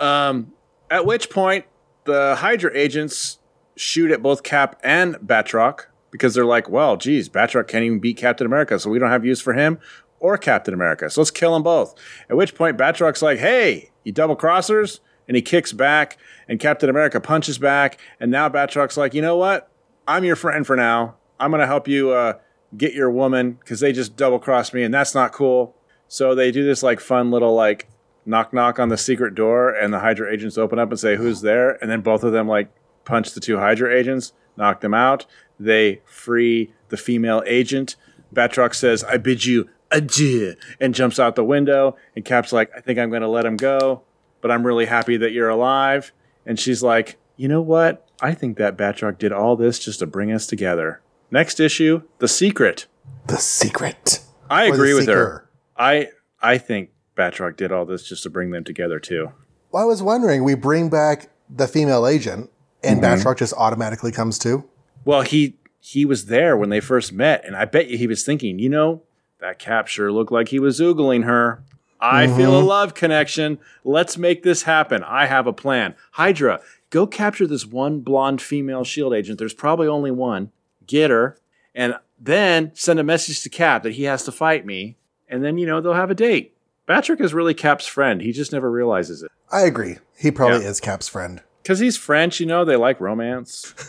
Um, at which point, the Hydra agents shoot at both Cap and Batroc because they're like, well, geez, Batroc can't even beat Captain America, so we don't have use for him or Captain America. So let's kill them both. At which point, Batroc's like, hey, you double crossers? And he kicks back, and Captain America punches back. And now Batroc's like, you know what? I'm your friend for now. I'm going to help you uh, get your woman because they just double crossed me, and that's not cool. So they do this like fun little like knock knock on the secret door, and the Hydra agents open up and say, Who's there? And then both of them like punch the two Hydra agents, knock them out. They free the female agent. Batroc says, I bid you adieu, and jumps out the window. And Cap's like, I think I'm going to let him go, but I'm really happy that you're alive. And she's like, You know what? I think that Batroc did all this just to bring us together. Next issue, The Secret. The secret. I Or agree with her. I I think Batroc did all this just to bring them together too. Well, I was wondering, we bring back the female agent, and Mm-hmm. Batroc just automatically comes too. Well, he he was there when they first met, and I bet you he was thinking, you know, that cap sure looked like he was oogling her. I feel a love connection. Let's make this happen. I have a plan. Hydra, go capture this one blonde female shield agent. There's probably only one. Get her, and then send a message to Cap that he has to fight me, and then you know they'll have a date. Batroc is really Cap's friend. He just never realizes it. I agree. He probably Yeah. is Cap's friend. Because he's French, you know, they like romance. [laughs]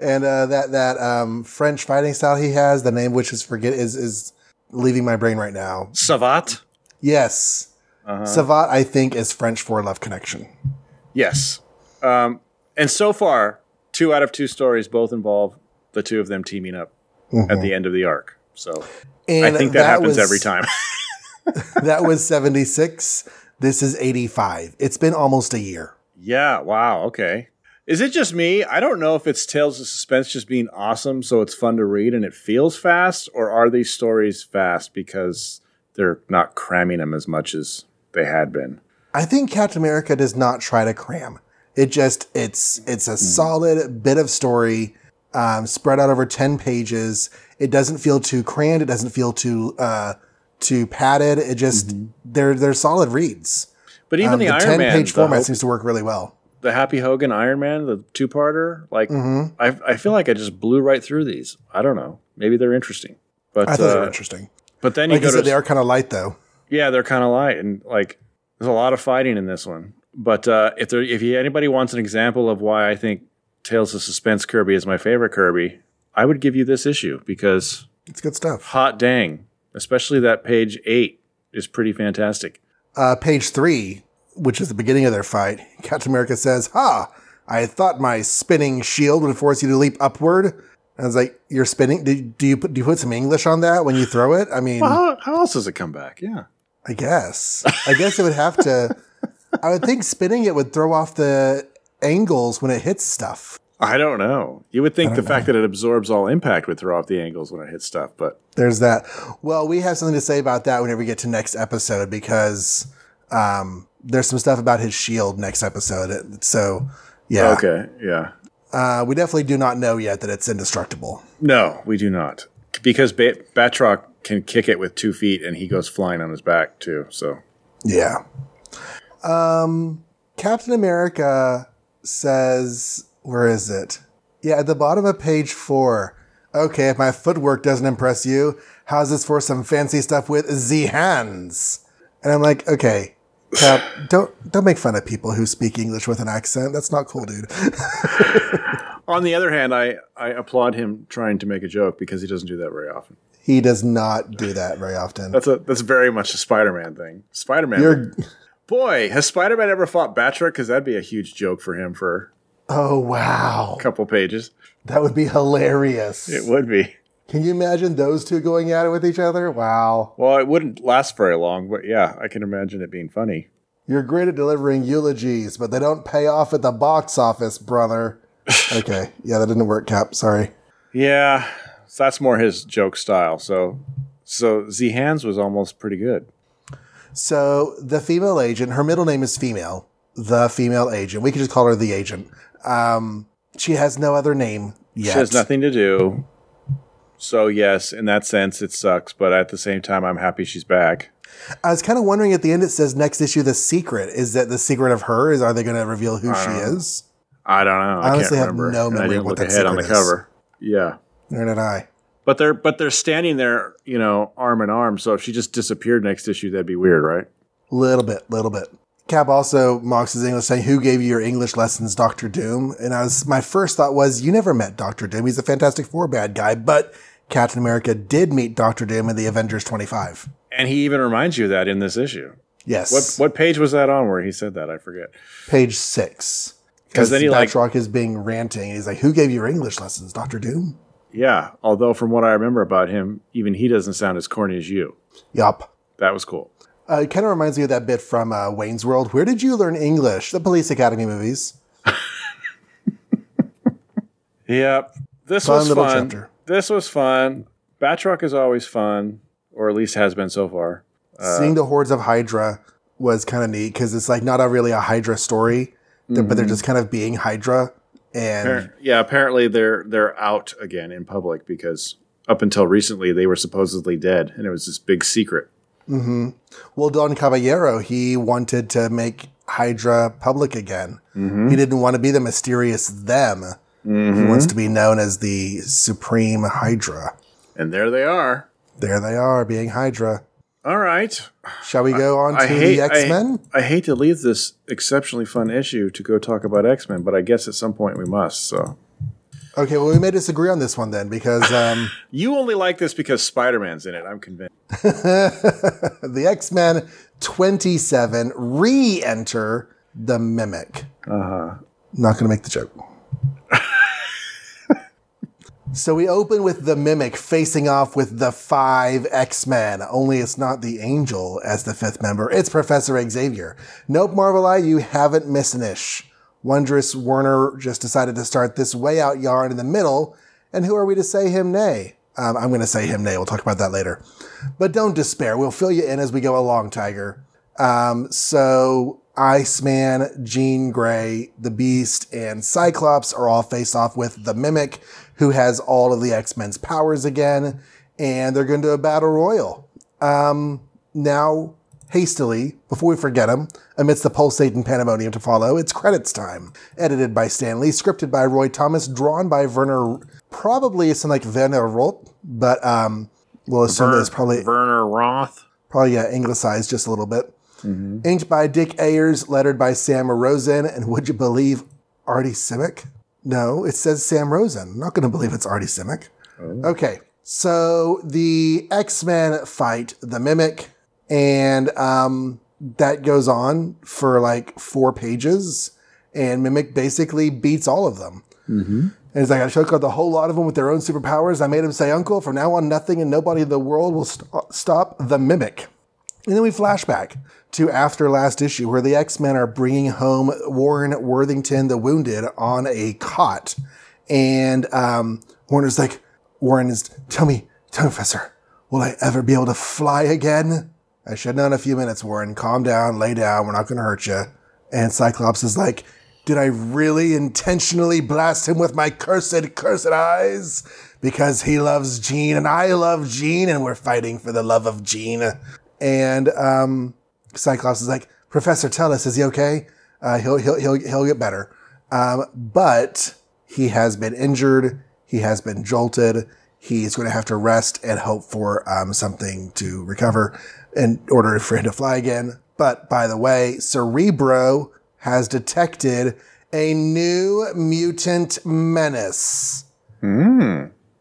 And uh, that that um, French fighting style he has, the name which is forget is is leaving my brain right now. Savate. Yes. Savate, I think, is French for love connection. Yes. Um, and so far, two out of two stories both involve the two of them teaming up at mm-hmm. the end of the arc. So And I think that, happens was- every time. [laughs] that was 76. This is 85. It's been almost a year. yeah. Wow. Okay. Is it just me? I don't know if it's Tales of Suspense just being awesome, so it's fun to read and it feels fast, or are these stories fast because they're not cramming them as much as they had been? I think Captain America does not try to cram. It just it's it's a solid bit of story um, spread out over ten pages. It doesn't feel too crammed. It doesn't feel too uh, too padded. It just they're they're solid reads. But even Um, the, the Iron ten Man, page format Ho- seems to work really well. the Happy Hogan Iron Man, the two parter, like Mm-hmm. I, I feel like I just blew right through these. I don't know. Maybe they're interesting, but I thought they were uh, interesting. but then you Like go said, to they are kind of light though. Yeah, they're kind of light, and like there's a lot of fighting in this one. But uh, if there, if anybody wants an example of why I think Tales of Suspense Kirby is my favorite Kirby, I would give you this issue because It's good stuff. hot dang, especially that page eight is pretty fantastic. Uh, page three, which is the beginning of their fight, [laughs] Captain America says, "Ha! I thought my spinning shield would force you to leap upward." I was like, "You're spinning? Do, do you put do you put some English on that when you throw it? I mean, Well, how, how else does it come back? Yeah, I guess. I guess it would have to. [laughs] I would think spinning it would throw off the angles when it hits stuff. I don't know. You would think the fact that it absorbs all impact would throw off the angles when it hits stuff, but There's that. Well, we have something to say about that whenever we get to next episode because um, there's some stuff about his shield next episode. So, yeah, okay, yeah. uh, we definitely do not know yet that it's indestructible. No, we do not because ba- Batroc can kick it with two feet, and he goes flying on his back too. So Yeah. Um, Captain America says, where is it? Yeah, at the bottom of page four. Okay, if my footwork doesn't impress you, how's this for some fancy stuff with Z hands? And I'm like, okay, Cap, [laughs] don't don't make fun of people who speak English with an accent. That's not cool, dude. [laughs] On the other hand, I, I applaud him trying to make a joke because he doesn't do that very often. he does not do that very often. That's a that's very much a Spider-Man thing. Spider-Man. You're boy, has Spider-Man ever fought Batroc? Because that'd be a huge joke for him for oh wow, a couple pages. that would be hilarious. It would be. Can you imagine those two going at it with each other? Wow. Well, it wouldn't last very long, but yeah, I can imagine it being funny. You're great at delivering eulogies, but they don't pay off at the box office, brother. [laughs] okay. Yeah, that didn't work, Cap. Sorry. Yeah, so that's more his joke style. So, so Z Hands was almost pretty good. So the female agent, her middle name is female. The female agent. We could just call her the agent. Um, she has no other name yet. She has nothing to do. So yes, in that sense, it sucks. But at the same time, I'm happy she's back. I was kind of wondering at the end it says next issue the secret. Is that the secret of her? Is are they going to reveal who she is? I don't know. I, honestly can't have remember. no I memory what that ahead on the is. cover. Yeah, Nor did I. but they're but they're standing there, you know, arm in arm. So if she just disappeared next issue, that'd be weird, right? Little bit, little bit. Cap also mocks his English, saying, "Who gave you your English lessons, Doctor Doom?" And I was, my first thought was, "You never met Doctor Doom. He's a Fantastic Four bad guy." But Captain America did meet Doctor Doom in the Avengers 25. And he even reminds you of that in this issue. Yes, What what page was that on where he said that? I forget. page six. Because then he, like- Batroc is being ranting. He's like, "Who gave you your English lessons, Doctor Doom?" Yeah. Although from what I remember about him, even he doesn't sound as corny as you. Yup. That was cool. Uh, it kind of reminds me of that bit from uh, Wayne's World. Where did you learn English? The Police Academy movies. [laughs] Yep. This Fun was fun. chapter. This was fun. Batroc is always fun, or at least has been so far. Seeing the hordes of Hydra was kind of neat because it's like not a really a Hydra story, they're- but they're just kind of being Hydra. And Appar- Yeah, apparently they're they're out again in public because up until recently they were supposedly dead, and it was this big secret. Mm-hmm. well, Don Caballero, he wanted to make Hydra public again. Mm-hmm. He didn't want to be the mysterious them. He wants mm-hmm. to be known as the Supreme Hydra. And there they are. There they are, being Hydra. All right. Shall we go on I to hate the X Men? I, I hate to leave this exceptionally fun issue to go talk about X Men, but I guess at some point we must. So Okay, well, we may disagree on this one then because um, [laughs] You only like this because Spider Man's in it. I'm convinced. [laughs] the X Men 27 re enter the Mimic. Uh huh. Not going to make the joke. So we open with the Mimic facing off with the five X Men, only it's not the Angel as the fifth member, it's Professor Xavier. Nope, Marvelite, you haven't missed an ish. Wondrous Werner just decided to start this way out yarn in the middle, and who are we to say him nay? Um, I'm going to say him nay. We'll talk about that later. But don't despair. We'll fill you in as we go along, Tiger. Um, so Iceman, Jean Grey, the Beast, and Cyclops are all face off with the Mimic, who has all of the X Men's powers again, and they're going to a battle royal. Um, now, hastily, before we forget them, amidst the pulsating pandemonium to follow, it's credits time. Edited by Stan Lee, scripted by Roy Thomas, drawn by Werner, probably something like Werner Roth, but um, we'll assume it's probably Werner Roth. probably yeah, anglicized just a little bit. Inked by Dick Ayers, lettered by Sam Rosen, and would you believe Artie Simek? No, it says Sam Rosen. I'm not going to believe it's Artie Simek. Okay, so the X Men fight the Mimic, and um, that goes on for like four pages, and Mimic basically beats all of them. And he's like, I took out the whole lot of them with their own superpowers. I made him say, Uncle, from now on, nothing and nobody in the world will st- stop the Mimic. And then we flash back to after last issue, where the X Men are bringing home Warren Worthington, the wounded, on a cot. And um, Warner's like, Warren is, tell me, tell me, Professor, will I ever be able to fly again? I should know in a few minutes, Warren. Calm down, lay down, we're not going to hurt you. And Cyclops is like, did I really intentionally blast him with my cursed, cursed eyes? Because he loves Jean and I love Jean and we're fighting for the love of Jean. And um, Cyclops is like, Professor, tell us, is he okay? Uh, he'll, he'll, he'll, he'll get better. Um, but he has been injured. He has been jolted. He's going to have to rest and hope for um, something to recover in order for him to fly again. But by the way, Cerebro has detected a new mutant menace.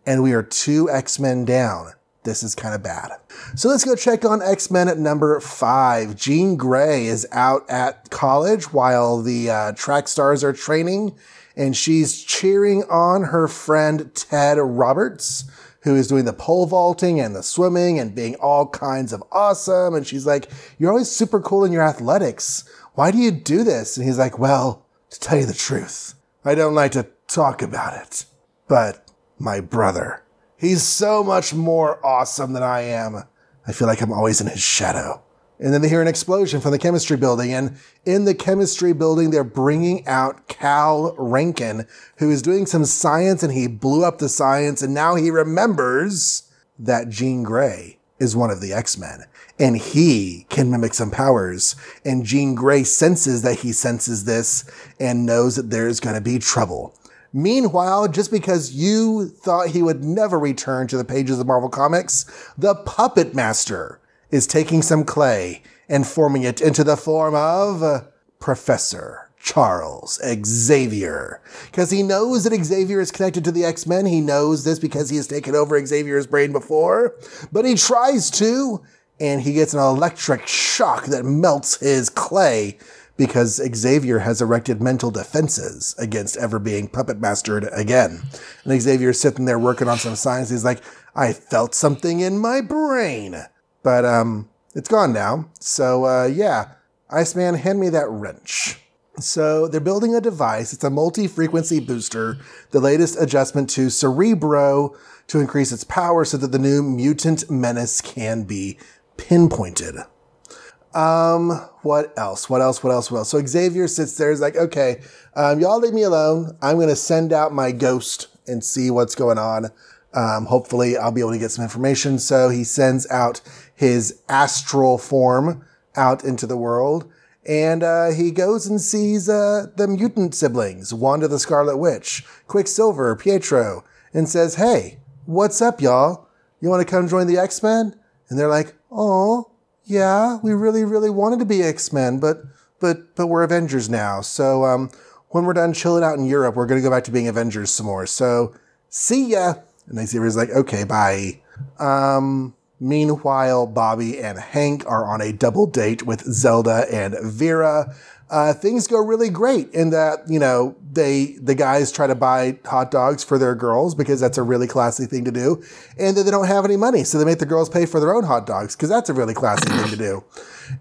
And we are two X Men down. This is kind of bad. So let's go check on X Men at number five. Jean Grey is out at college while the uh, track stars are training, and she's cheering on her friend Ted Roberts, who is doing the pole vaulting and the swimming and being all kinds of awesome. And she's like, You're always super cool in your athletics. Why do you do this? And he's like, Well, to tell you the truth, I don't like to talk about it, but my brother. He's so much more awesome than I am. I feel like I'm always in his shadow. And then they hear an explosion from the chemistry building. And in the chemistry building, they're bringing out Cal Rankin, who is doing some science and he blew up the science. And now he remembers that Jean Grey is one of the X-Men and he can mimic some powers. And Jean Grey senses that he senses this and knows that there's going to be trouble. Meanwhile, just because you thought he would never return to the pages of Marvel Comics, the Puppet Master is taking some clay and forming it into the form of Professor Charles Xavier. Because he knows that Xavier is connected to the X Men. He knows this because he has taken over Xavier's brain before. But he tries to, and he gets an electric shock that melts his clay because Xavier has erected mental defenses against ever being puppet mastered again. And Xavier's sitting there working on some science. He's like, I felt something in my brain. But um, it's gone now. So uh, yeah, Iceman, hand me that wrench. So they're building a device. It's a multi-frequency booster, the latest adjustment to Cerebro to increase its power so that the new mutant menace can be pinpointed. Um, what else? What else? What else? What else? So Xavier sits there. He's like, okay, um, y'all leave me alone. I'm going to send out my ghost and see what's going on. Um, hopefully I'll be able to get some information. So he sends out his astral form out into the world and, uh, he goes and sees, uh, the mutant siblings, Wanda the Scarlet Witch, Quicksilver, Pietro, and says, Hey, what's up, y'all? You want to come join the X-Men? And they're like, Oh, yeah, we really, really wanted to be X-Men, but, but, but we're Avengers now. So, um, when we're done chilling out in Europe, we're going to go back to being Avengers some more. So see ya. And Xavier's like, okay, bye. Um, meanwhile, Bobby and Hank are on a double date with Zelda and Vera. Uh, things go really great in that you know they the guys try to buy hot dogs for their girls because that's a really classy thing to do, and then they don't have any money, so they make the girls pay for their own hot dogs because that's a really classy thing to do.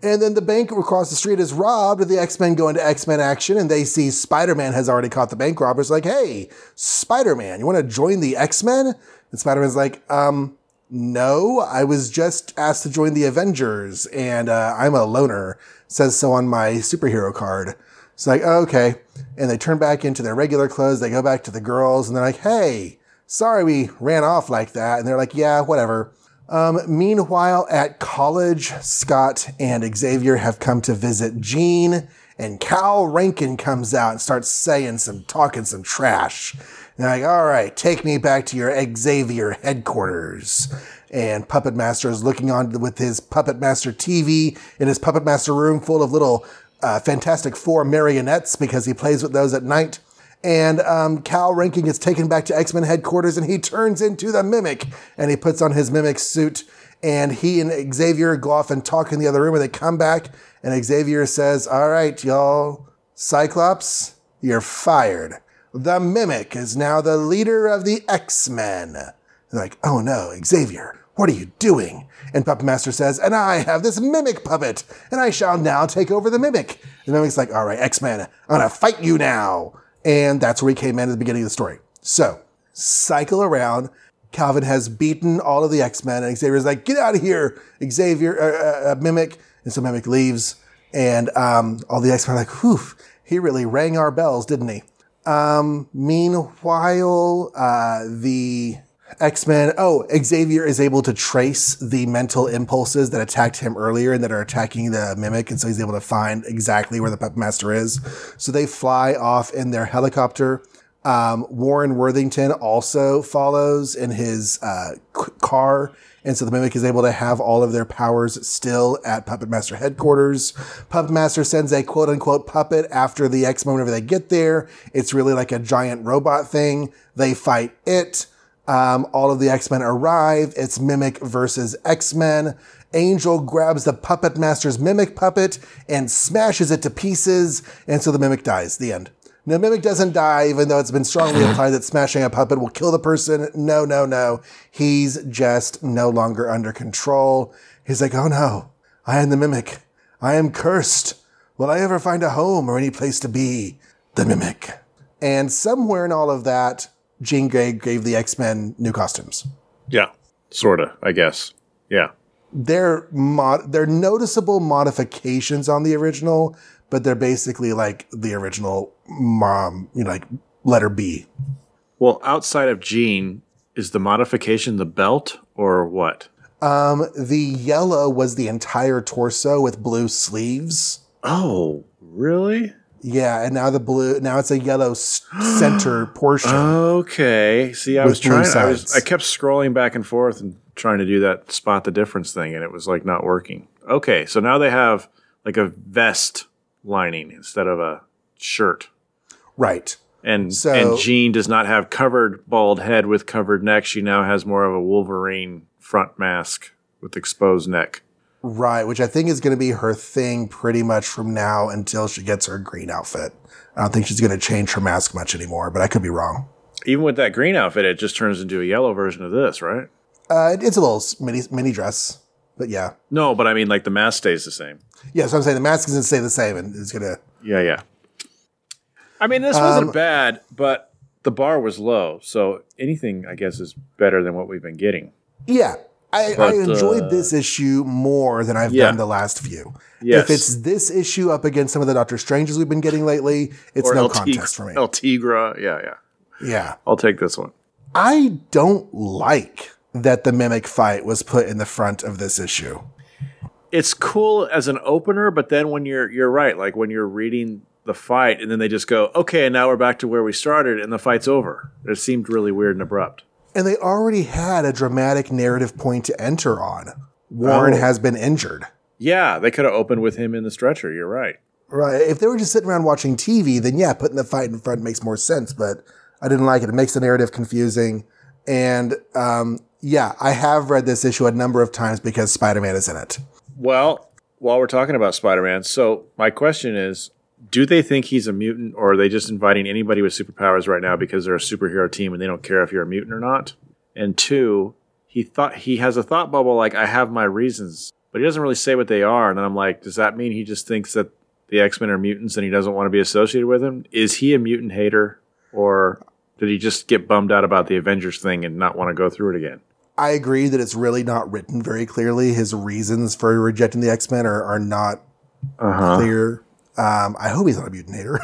And then the bank across the street is robbed. The X Men go into X Men action, and they see Spider Man has already caught the bank robbers. Like, hey, Spider Man, you want to join the X Men? And Spider Man's like, um, no, I was just asked to join the Avengers, and uh, I'm a loner says so on my superhero card. It's like, oh, okay. And they turn back into their regular clothes. They go back to the girls and they're like, hey, sorry we ran off like that. And they're like, yeah, whatever. Um, meanwhile, at college, Scott and Xavier have come to visit Jean, and Cal Rankin comes out and starts saying some, talking some trash. They're like, all right, take me back to your Xavier headquarters and Puppet Master is looking on with his Puppet Master TV in his Puppet Master room full of little uh, Fantastic Four marionettes because he plays with those at night. And um, Cal Rankin gets taken back to X Men headquarters and he turns into the Mimic and he puts on his Mimic suit. And he and Xavier go off and talk in the other room and they come back and Xavier says, All right, y'all, Cyclops, you're fired. The Mimic is now the leader of the X Men. Like, oh no, Xavier, what are you doing? And Puppet Master says, And I have this mimic puppet, and I shall now take over the mimic. The mimic's like, All right, X Men, I'm gonna fight you now. And that's where he came in at the beginning of the story. So, cycle around. Calvin has beaten all of the X Men, and Xavier's like, Get out of here, Xavier, uh, uh, Mimic. And so Mimic leaves, and um, all the X Men are like, Whew, he really rang our bells, didn't he? Um, meanwhile, uh, the X Men. Oh, Xavier is able to trace the mental impulses that attacked him earlier and that are attacking the mimic, and so he's able to find exactly where the Puppet Master is. So they fly off in their helicopter. Um, Warren Worthington also follows in his uh, car. And so the Mimic is able to have all of their powers still at Puppet Master headquarters. Puppet Master sends a quote unquote puppet after the X Men whenever they get there. It's really like a giant robot thing. They fight it. Um, all of the X-Men arrive. It's Mimic versus X-Men. Angel grabs the Puppet Master's Mimic puppet and smashes it to pieces. And so the Mimic dies. The end. No, Mimic doesn't die, even though it's been strongly implied that smashing a puppet will kill the person. No, no, no. He's just no longer under control. He's like, oh no, I am the Mimic. I am cursed. Will I ever find a home or any place to be? The Mimic. And somewhere in all of that, Jean Grey gave the X Men new costumes. Yeah, sorta, I guess. Yeah, they're mod- they're noticeable modifications on the original, but they're basically like the original, um, you know, like letter B. Well, outside of Jean, is the modification the belt or what? Um, the yellow was the entire torso with blue sleeves. Oh, really? Yeah, and now the blue. Now it's a yellow center [gasps] portion. Okay. See, I was trying. I, was, I kept scrolling back and forth and trying to do that spot the difference thing, and it was like not working. Okay, so now they have like a vest lining instead of a shirt. Right. And so, and Jean does not have covered bald head with covered neck. She now has more of a Wolverine front mask with exposed neck. Right, which I think is going to be her thing pretty much from now until she gets her green outfit. I don't think she's going to change her mask much anymore, but I could be wrong. Even with that green outfit, it just turns into a yellow version of this, right? Uh, it's a little mini mini dress, but yeah. No, but I mean, like the mask stays the same. Yeah, so I'm saying the mask is going to stay the same, and it's going to. Yeah, yeah. I mean, this wasn't um, bad, but the bar was low, so anything I guess is better than what we've been getting. Yeah, I, but, I enjoyed uh, this issue more than I've yeah. done the last few. Yes. If it's this issue up against some of the Doctor Stranges we've been getting lately, it's or no contest for me. El Tigra, yeah, yeah. Yeah. I'll take this one. I don't like that the mimic fight was put in the front of this issue. It's cool as an opener, but then when you're you're right, like when you're reading the fight and then they just go, "Okay, and now we're back to where we started and the fight's over." It seemed really weird and abrupt. And they already had a dramatic narrative point to enter on. Warren oh. has been injured. Yeah, they could have opened with him in the stretcher. You're right. Right. If they were just sitting around watching TV, then yeah, putting the fight in front makes more sense. But I didn't like it. It makes the narrative confusing. And um, yeah, I have read this issue a number of times because Spider Man is in it. Well, while we're talking about Spider Man, so my question is do they think he's a mutant or are they just inviting anybody with superpowers right now because they're a superhero team and they don't care if you're a mutant or not? And two, he thought he has a thought bubble like I have my reasons, but he doesn't really say what they are. And then I'm like, does that mean he just thinks that the X Men are mutants and he doesn't want to be associated with them? Is he a mutant hater or did he just get bummed out about the Avengers thing and not want to go through it again? I agree that it's really not written very clearly. His reasons for rejecting the X Men are, are not Uh-huh. clear. Um, I hope he's not a mutant hater.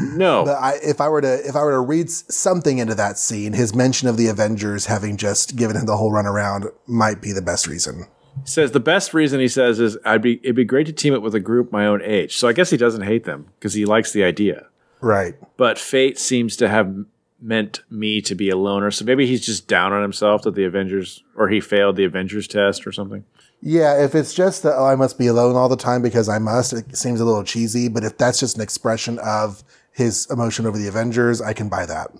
[laughs] No. but I, if I were to if I were to read something into that scene, his mention of the Avengers having just given him the whole runaround might be the best reason. He says the best reason he says is I'd be it'd be great to team up with a group my own age. So I guess he doesn't hate them because he likes the idea. Right. But fate seems to have meant me to be a loner. So maybe he's just down on himself that the Avengers or he failed the Avengers test or something. Yeah, if it's just that, oh, I must be alone all the time because I must, it seems a little cheesy. But if that's just an expression of his emotion over the Avengers, I can buy that.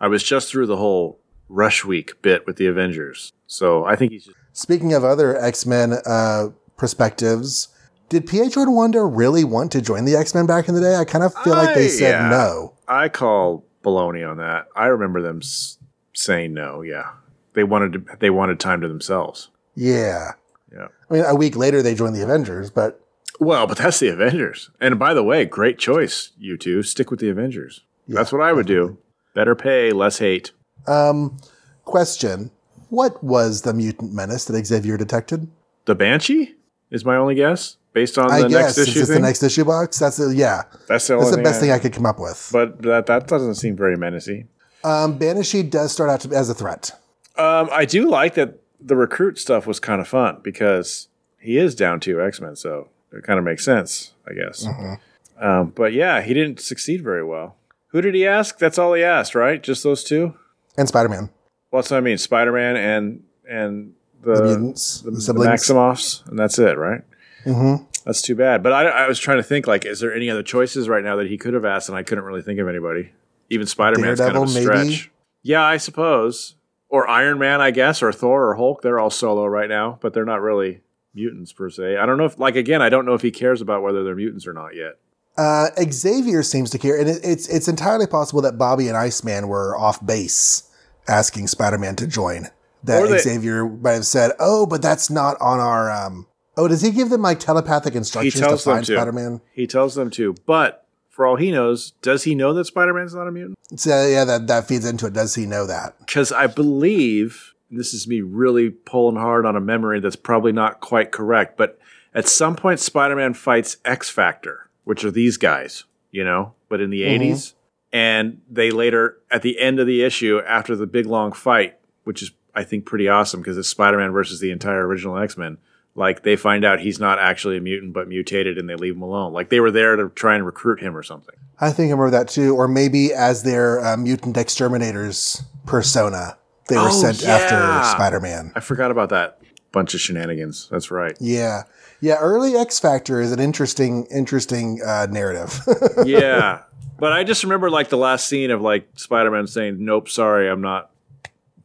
I was just through the whole rush week bit with the Avengers. So I think he's just Speaking of other X Men uh, perspectives, did Pietro and Wanda really want to join the X Men back in the day? I kind of feel like they said yeah. no. I call baloney on that. I remember them s- saying no, yeah. They wanted to, they wanted time to themselves. Yeah. Yeah. I mean, a week later they joined the Avengers, but Well, but that's the Avengers. And by the way, great choice, you two. Stick with the Avengers. that's what I would do. Better pay, less hate. um, question: What was the mutant menace that Xavier detected? The Banshee is my only guess, based on I the guess next is issue this the next issue box? That's a, yeah. that's the, That's the best thing I, I could come up with. But that that doesn't seem very menacing. Um, Banshee does start out to, as a threat. Um, I do like that the recruit stuff was kind of fun because he is down to X Men, so it kind of makes sense, I guess. Mm-hmm. Um, but yeah, he didn't succeed very well. Who did he ask? That's all he asked, right? Just those two. And Spider Man, What's what I mean? Spider Man and and the, the mutants, the, the, the. Maximoffs, and that's it, right? Mhm. That's too bad. But I, I was trying to think, like, is there any other choices right now that he could have asked, and I couldn't really think of anybody. Even Spider Man's kind of a Daredevil, maybe? stretch. Yeah, I suppose. Or Iron Man, I guess, or Thor or Hulk. They're all solo right now, but they're not really mutants per se. I don't know if, like, again, I don't know if he cares about whether they're mutants or not yet. Uh, Xavier seems to care, and it, it's it's entirely possible that Bobby and Iceman were off base asking Spider Man to join. That they- Xavier might have said, "Oh, but that's not on our." Um, oh, does he give them like telepathic instructions to find. Spider Man? He tells them to. But for all he knows, does he know that Spider Man's not a mutant? So uh, yeah, that that feeds into it. Does he know that? because I believe this is me really pulling hard on a memory that's probably not quite correct, but at some point Spider-Man fights X Factor, which are these guys, you know, but in the mm-hmm. 80s. And they later, at the end of the issue, after the big long fight, which is, I think, pretty awesome because it's Spider Man versus the entire original X Men, like they find out he's not actually a mutant but mutated and they leave him alone. Like they were there to try and recruit him or something. I think I remember that too, or maybe as their uh, mutant exterminators persona, they were Oh, sent yeah. after Spider Man. I forgot about that bunch of shenanigans. That's right. Yeah, yeah. Early X Factor is an interesting, interesting uh, narrative. [laughs] yeah. But I just remember like the last scene of like Spider Man saying, Nope, sorry, I'm not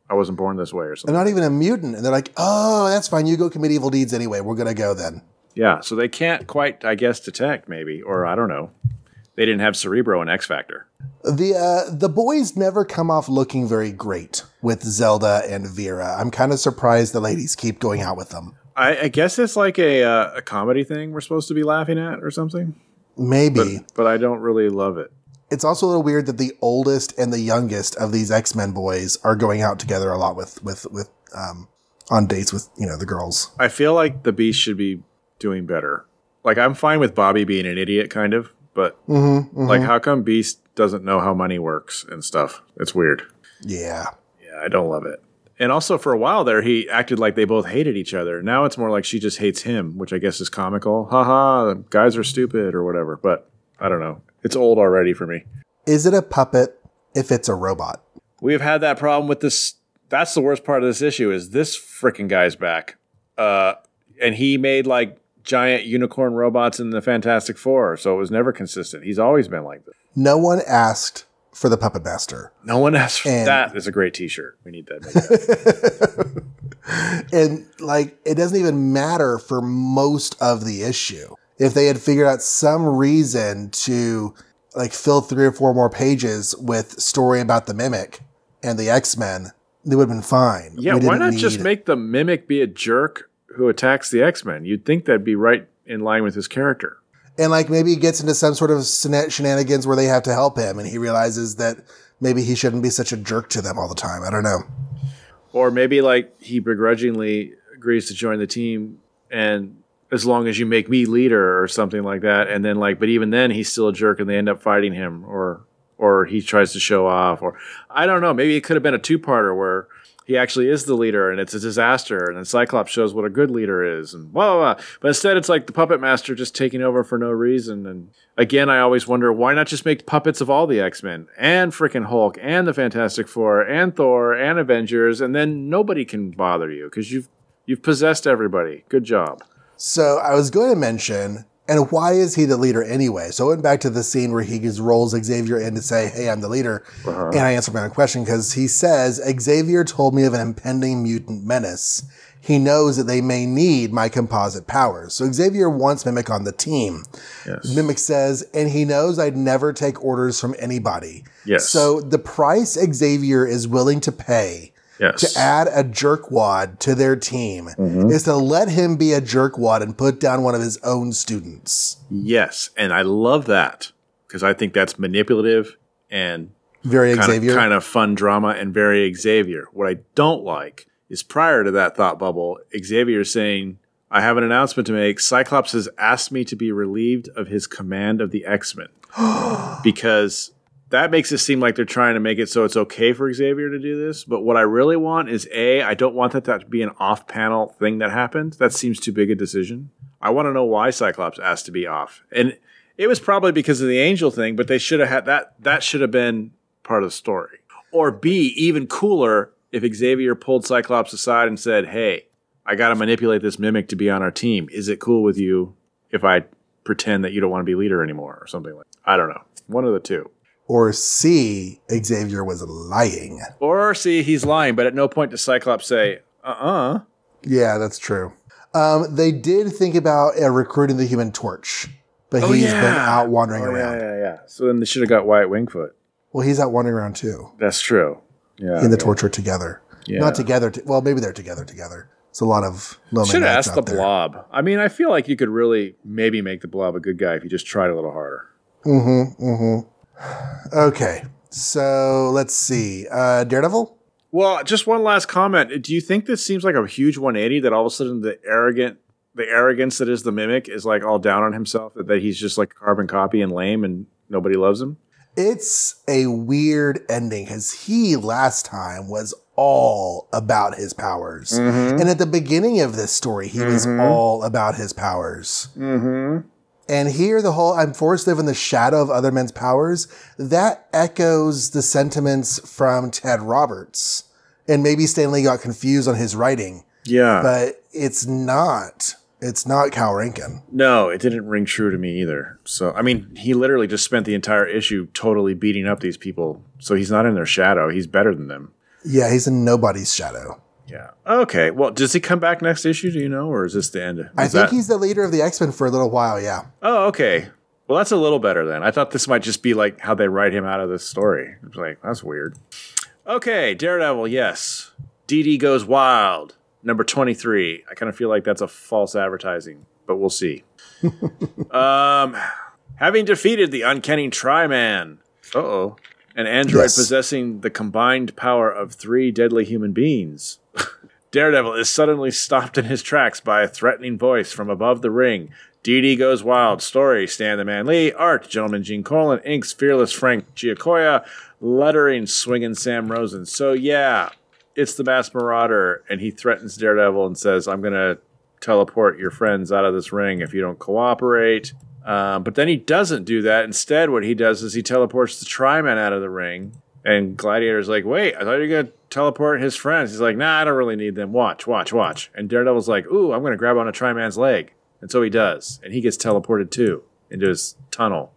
I wasn't born this way or something. They're not even a mutant, and they're like, "Oh, that's fine. You go commit evil deeds anyway. We're gonna go then." Yeah. So they can't quite, I guess, detect maybe, or I don't know. They didn't have Cerebro and X Factor. The uh, the boys never come off looking very great with Zelda and Vera. I'm kind of surprised the ladies keep going out with them. I, I guess it's like a uh, a comedy thing we're supposed to be laughing at or something. Maybe But but I don't really love it. It's also a little weird that the oldest and the youngest of these X Men boys are going out together a lot with with with um, on dates with you know the girls. I feel like the Beast should be doing better. Like I'm fine with Bobby being an idiot, kind of, but Mm-hmm, like how come Beast doesn't know how money works and stuff? It's weird. Yeah, Yeah, I don't love it. And also, for a while there, he acted like they both hated each other. Now it's more like she just hates him, which I guess is comical. Haha, the guys are stupid or whatever. But I don't know. It's old already for me. is it a puppet if it's a robot? We have had that problem with this. That's the worst part of this issue is this freaking guy's back. Uh, and he made like giant unicorn robots in the Fantastic Four, so it was never consistent. He's always been like this. No one asked for the Puppet Master. No one asked for And- that. Is a great T-shirt. We need that. That. [laughs] And like, it doesn't even matter for most of the issue. If they had figured out some reason to like fill three or four more pages with story about the Mimic and the X Men, they would have been fine. yeah, why not just make the mimic be a jerk who attacks the X Men? You'd think that'd be right in line with his character. and like maybe he gets into some sort of shenanigans where they have to help him, and he realizes that maybe he shouldn't be such a jerk to them all the time. I don't know. Or maybe like he begrudgingly agrees to join the team and as long as you make me leader or something like that and then like but even then he's still a jerk and they end up fighting him or or he tries to show off or I don't know, maybe it could have been a two-parter where he actually is the leader and it's a disaster and then Cyclops shows what a good leader is and blah blah blah. But instead it's like the puppet master just taking over for no reason and again I always wonder why not just make puppets of all the X-Men and freaking Hulk and the Fantastic Four and Thor and Avengers and then nobody can bother you because you've you've possessed everybody. Good job. So I was going to mention, and why is he the leader anyway? So I went back to the scene where he just rolls Xavier in to say, "Hey, I'm the leader," uh-huh. and I answered my own question because he says Xavier told me of an impending mutant menace. He knows that they may need my composite powers. So Xavier wants Mimic on the team. Yes. Mimic says, and he knows I'd never take orders from anybody. Yes. So the price Xavier is willing to pay Yes. to add a jerkwad to their team Mm-hmm. is to let him be a jerkwad and put down one of his own students. yes, and I love that because I think that's manipulative and Very kind Xavier. of kind of fun drama and very Xavier. What I don't like is prior to that thought bubble, Xavier saying, "I have an announcement to make. Cyclops has asked me to be relieved of his command of the X-Men." [gasps] because that makes it seem like they're trying to make it so it's okay for Xavier to do this. But what I really want is A, I don't want that to be an off panel thing that happened. That seems too big a decision. I want to know why Cyclops asked to be off. And it was probably because of the angel thing, but they should have had that that should have been part of the story. Or B, even cooler, if Xavier pulled Cyclops aside and said, Hey, I gotta manipulate this mimic to be on our team. Is it cool with you if I pretend that you don't want to be leader anymore or something like that? I don't know. One of the two. Or C, Xavier was lying. Or see, he's lying, but at no point does Cyclops say, uh uh Yeah, that's true. Um, they did think about uh, recruiting the Human Torch, but Oh, he's been out wandering Oh, around. Yeah, yeah, yeah. So then they should have got Wyatt Wingfoot. Well, he's out wandering around too. That's true. Yeah. And the Torch are together. Yeah. Not together. T- well, maybe they're together together. It's a lot of Should have asked the there. blob. I mean, I feel like you could really maybe make the blob a good guy if you just tried a little harder. Mm-hmm. Mm-hmm. Okay. So let's see. Uh, Daredevil. Well, just one last comment. Do you think this seems like a huge 180 that all of a sudden the arrogant the arrogance that is the mimic is like all down on himself that, that he's just like a carbon copy and lame and nobody loves him? It's a weird ending because he last time was all about his powers. Mm-hmm. And at the beginning of this story, he was all about his powers. Mm-hmm. And here, the whole I'm forced to live in the shadow of other men's powers, that echoes the sentiments from Ted Roberts. And maybe Stan Lee got confused on his writing, Yeah. but it's not. It's not Cal Rankin. No, it didn't ring true to me either. So, I mean, he literally just spent the entire issue totally beating up these people. So he's not in their shadow. He's better than them. Yeah, he's in nobody's shadow. Yeah. Okay. Well, does he come back next issue? Do you know, or is this the end? I Is think that- he's the leader of the X Men for a little while. Yeah. Oh, okay. Well, that's a little better then. I thought this might just be like how they write him out of this story. It's like that's weird. Okay, Daredevil. Yes, DD goes wild. Number twenty-three. I kind of feel like that's a false advertising, but we'll see. [laughs] um, having defeated the uncanny Tri-Man. Uh oh. An android Yes. possessing the combined power of three deadly human beings. Daredevil is suddenly stopped in his tracks by a threatening voice from above the ring. DD Goes Wild, story, Stan the Man Lee, art, Gentleman Gene Colan, inks, Fearless Frank Giacoia, lettering, Swinging Sam Rosen. So, yeah, it's the Masked Marauder, and he threatens Daredevil and says, I'm going to teleport your friends out of this ring if you don't cooperate. Um, but then he doesn't do that. Instead, what he does is he teleports the Tri-Man out of the ring. And Gladiator's like, wait, I thought you were going to teleport his friends. He's like, nah, I don't really need them. Watch, watch, watch. And Daredevil's like, ooh, I'm going to grab on a Tri-Man's leg. And so he does. And he gets teleported too into his tunnel.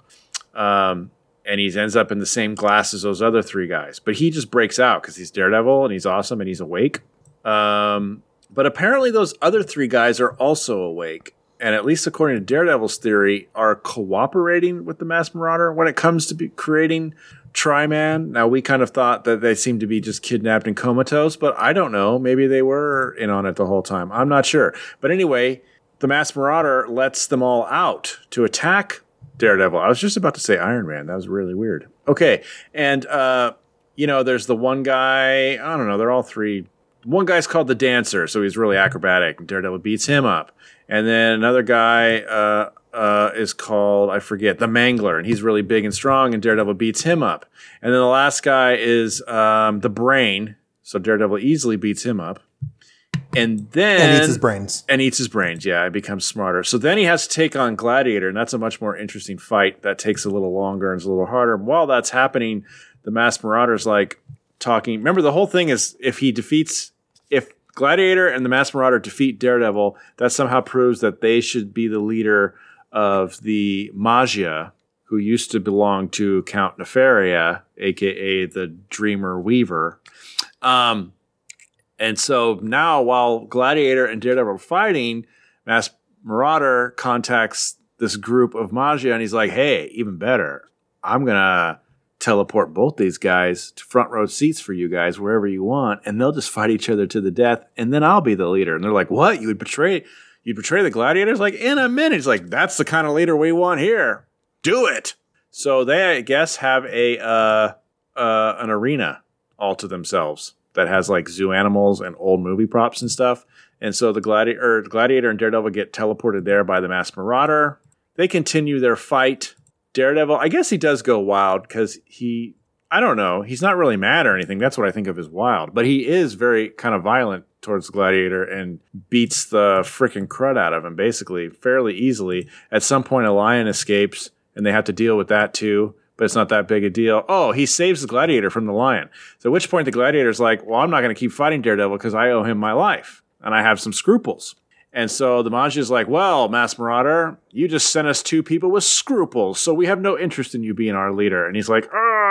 Um, and he ends up in the same glass as those other three guys. But he just breaks out because he's Daredevil and he's awesome and he's awake. Um, but apparently, those other three guys are also awake. And at least according to Daredevil's theory, are cooperating with the Masked Marauder when it comes to creating Tri-Man. Now we kind of thought that they seemed to be just kidnapped and comatose, but I don't know. Maybe they were in on it the whole time. I'm not sure. But anyway, the Masked Marauder lets them all out to attack Daredevil. I was just about to say Iron Man. That was really weird. Okay, and uh, you know, there's the one guy. I don't know. They're all three. One guy's called the Dancer, so he's really acrobatic, and Daredevil beats him up. And then another guy, uh, uh, is called I forget the Mangler, and he's really big and strong, and Daredevil beats him up. And then the last guy is um, the Brain, so Daredevil easily beats him up. And then and eats his brains. and eats his brains. Yeah, it becomes smarter. So then he has to take on Gladiator, and that's a much more interesting fight. That takes a little longer and is a little harder. While that's happening, the Masked Marauder's like talking. Remember, the whole thing is if he defeats, if Gladiator and the Masked Marauder defeat Daredevil, that somehow proves that they should be the leader of the Maggia, who used to belong to Count Nefaria, aka the Dreamer Weaver. Um, and so now, while Gladiator and Daredevil are fighting, Masked Marauder contacts this group of Maggia and he's like, hey, even better, I'm to teleport both these guys to front row seats for you guys wherever you want, and they'll just fight each other to the death, and then I'll be the leader. And they're like, what? You would betray you betray the gladiators? Like, in a minute. He's like, that's the kind of leader we want here. Do it. So they, I guess, have a uh, uh, an arena all to themselves that has like zoo animals and old movie props and stuff. And so the gladiator, gladiator and Daredevil get teleported there by the Masked Marauder. They continue their fight. Daredevil, I guess he does go wild because he, I don't know, he's not really mad or anything. That's what I think of as wild, but he is very kind of violent towards the gladiator and beats the freaking crud out of him basically fairly easily. At some point, a lion escapes and they have to deal with that too. But it's not that big a deal. Oh, he saves the gladiator from the lion. So at which point the gladiator's like, well, I'm not going to keep fighting Daredevil because I owe him my life and I have some scruples. And so the Maggia is like, well, Masked Marauder, you just sent us two people with scruples, so we have no interest in you being our leader. And he's like, ah,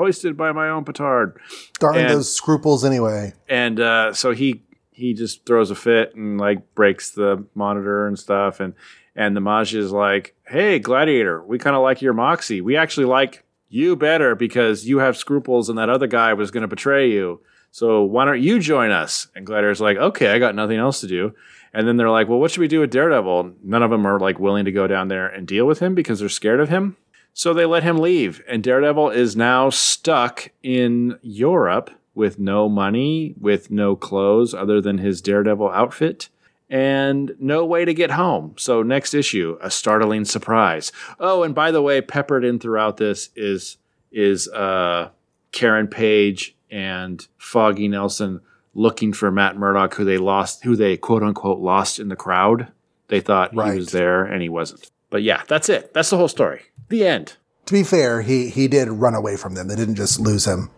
hoisted by my own petard. Darn And- those scruples anyway. And uh, so he he just throws a fit and like breaks the monitor and stuff. And and the Maggia is like, hey, Gladiator, we kind of like your moxie. We actually like you better because you have scruples and that other guy was going to betray you. So why don't you join us? And Gladiator's like, okay, I got nothing else to do. And then they're like, well, what should we do with Daredevil? None of them are like willing to go down there and deal with him because they're scared of him. So they let him leave. And Daredevil is now stuck in Europe with no money, with no clothes other than his Daredevil outfit, and no way to get home. So, next issue, a startling surprise. Oh, and by the way, peppered in throughout this is is uh, Karen Page and Foggy Nelson looking for Matt Murdock, who they lost, who they quote unquote lost in the crowd. They thought Right. he was there, and he wasn't. But yeah, that's it. That's the whole story. The end. To be fair, he he did run away from them. They didn't just lose him.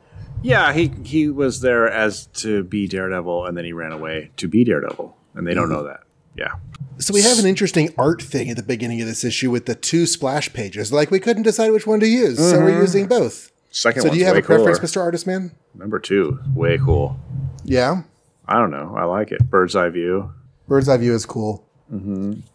Yeah, he he was there as to be Daredevil, and then he ran away to be Daredevil, and they don't mm-hmm. know that. Yeah, So we have an interesting art thing at the beginning of this issue with the two splash pages. Like we couldn't decide which one to use, so we're mm-hmm. using both. second So do you have way a preference. Mr. Artist Man? Number two, way cool. Yeah. I don't know. I like it. Bird's eye view. Bird's eye view is cool.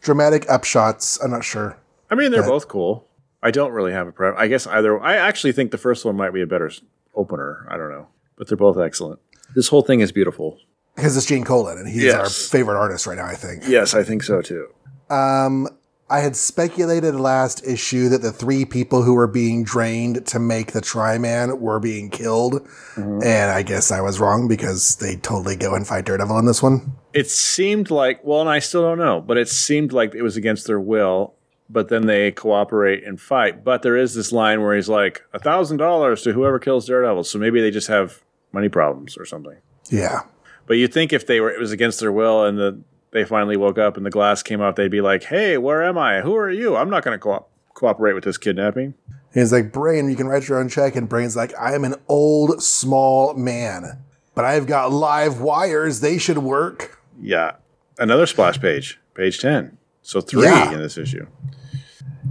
Dramatic upshots. I'm not sure. I mean, they're But- both cool. I don't really have a pref. I guess either. I actually think the first one might be a better opener. I don't know, but they're both excellent. This whole thing is beautiful. Because it's Gene Colan, and he's Yes. our favorite artist right now, I think. Yes, I think so too. Um, I had speculated last issue that the three people who were being drained to make the Tri-Man were being killed. Mm-hmm. And I guess I was wrong because they totally go and fight Daredevil in this one. It seemed like well, and I still don't know, but it seemed like it was against their will. But then they cooperate and fight. But there is this line where he's like a thousand dollars to whoever kills Daredevil. So maybe they just have money problems or something. Yeah. But you'd think if they were it was against their will and the they finally woke up and the glass came out, they'd be like, "Hey, where am I? Who are you? I'm not going to co- cooperate with this kidnapping." He's like, Brain, you can write your own check. And Brain's like, I am an old, small man, but I've got live wires. They should work. Yeah, another splash page, page ten. So three Yeah. in this issue.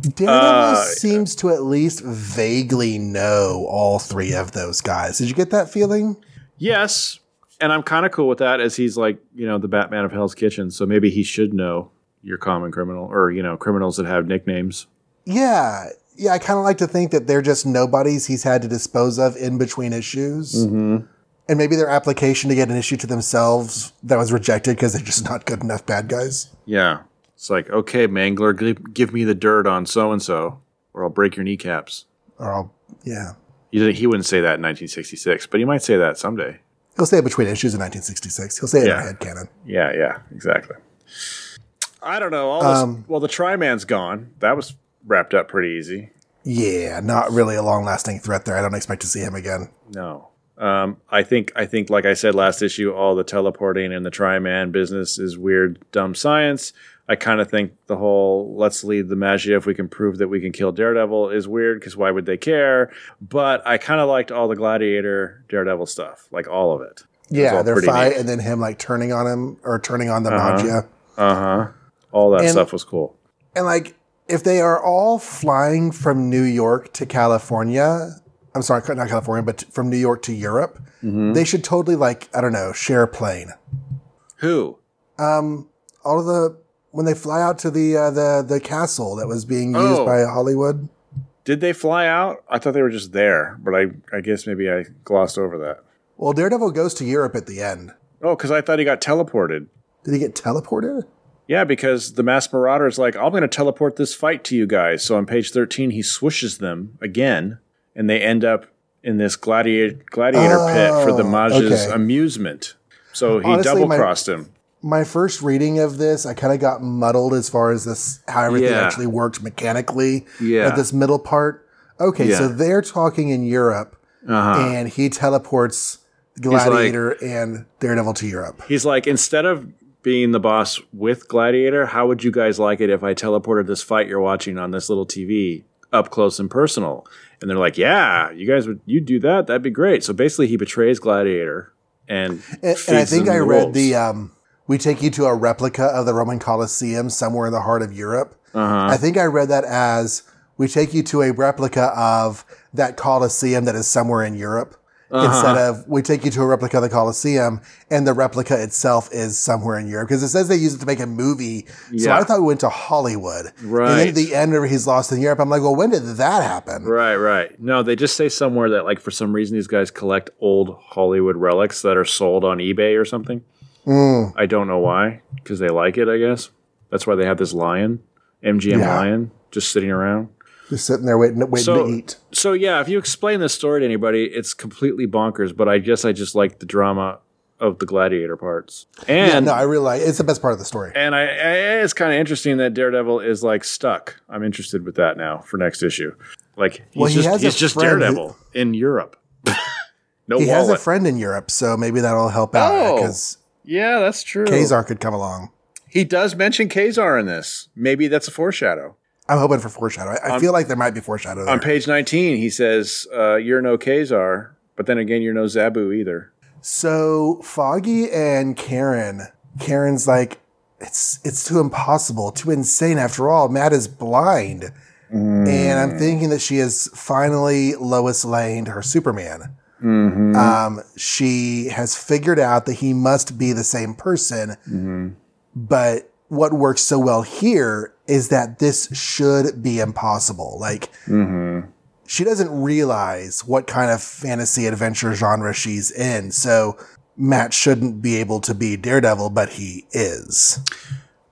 Daredevil Uh, seems to at least vaguely know all three of those guys. Did you get that feeling? Yes, and I'm kind of cool with that, as he's like you know the Batman of Hell's Kitchen, so maybe he should know your common criminal or you know criminals that have nicknames. Yeah. Yeah, I kind of like to think that they're just nobodies he's had to dispose of in between issues. Mm-hmm. And maybe their application to get an issue to themselves that was rejected because they're just not good enough bad guys. Yeah, it's like okay, Mangler, give, me the dirt on so and so, or I'll break your kneecaps. Or I'll, yeah. He, he wouldn't say that in 1966, but he might say that someday. He'll say it between issues in 1966. He'll say it Yeah. in head canon. Yeah, yeah, exactly. I don't know. All this, well, the Tri-Man's gone. That was wrapped up pretty easy. Yeah, not really a long lasting threat there. I don't expect to see him again. No. Um, I think I think like I said last issue, all the teleporting and the Tri-Man business is weird, dumb science. I kind of think the whole let's lead the Maggia if we can prove that we can kill Daredevil is weird because why would they care? But I kind of liked all the Gladiator Daredevil stuff, like all of it. Yeah, their fight neat. and then him like turning on him or turning on the Uh-huh. Maggia. Uh huh. All that And- stuff was cool. And like, if they are all flying from New York to California, I'm sorry, not California, but from New York to Europe, Mm-hmm. they should totally like, I don't know, share a plane. Who? Um, all of the when they fly out to the uh, the the castle that was being used Oh. by Hollywood. Did they fly out? I thought they were just there, but I I guess maybe I glossed over that. Well, Daredevil goes to Europe at the end. Oh, because I thought he got teleported. Did he get teleported? Yeah, because the Masked Marauder is like, I'm going to teleport this fight to you guys. So on page 13, he swishes them again, and they end up in this gladiator gladiator pit for the Oh, Maj's okay. amusement. So he double crossed him. My first reading of this, I kind of got muddled as far as this how everything Yeah. actually worked mechanically. Yeah. At this middle part. Okay, so they're talking in Europe, Uh-huh. and he teleports Gladiator and Daredevil to Europe. He's like, instead of being the boss with Gladiator, how would you guys like it if I teleported this fight you're watching on this little TV up close and personal? And they're like, yeah, you guys would you do that? That'd be great. So basically, he betrays Gladiator and And, and I think I the read wolves. the um, we take you to a replica of the Roman Colosseum somewhere in the heart of Europe. Uh-huh. I think I read that as we take you to a replica of that Colosseum that is somewhere in Europe. Uh-huh. Instead of we take you to a replica of the Colosseum and the replica itself is somewhere in Europe because it says they use it to make a movie. So Yeah. I thought we went to Hollywood. Right. And then at the end, where he's lost in Europe, I'm like, well, when did that happen? Right, right. No, they just say somewhere that, like, for some reason, these guys collect old Hollywood relics that are sold on eBay or something. Mm. I don't know why, because they like it, I guess. That's why they have this lion, MGM Yeah. lion, just sitting around. Just sitting there waiting, waiting So- to eat. So, yeah, if you explain this story to anybody, it's completely bonkers, but I guess I just like the drama of the gladiator parts. And Yeah, no, I realize it's the best part of the story. and I, I it's kind of interesting that Daredevil is like stuck. I'm interested with that now for next issue. Like he's Well, he just he's just friend who- Daredevil in Europe. [laughs] no He wallet. has a friend in Europe, so maybe that'll help out Oh. Yeah, that's true. Ka-Zar could come along. He does mention Ka-Zar in this. Maybe that's a foreshadow. I'm hoping for foreshadow. I, I feel like there might be foreshadow there. On page 19, he says, uh, "You're no Ka-Zar, but then again, you're no Zabu either." so Foggy and Karen, Karen's like, it's it's too impossible, too insane. After all, Matt is blind, and I'm thinking that she has finally Lois Lane to her Superman. Mm-hmm. Um, she has figured out that he must be the same person, mm-hmm. but what works so well here is that this should be impossible. Like, mm-hmm. she doesn't realize what kind of fantasy adventure genre she's in. So Matt shouldn't be able to be Daredevil, but he is.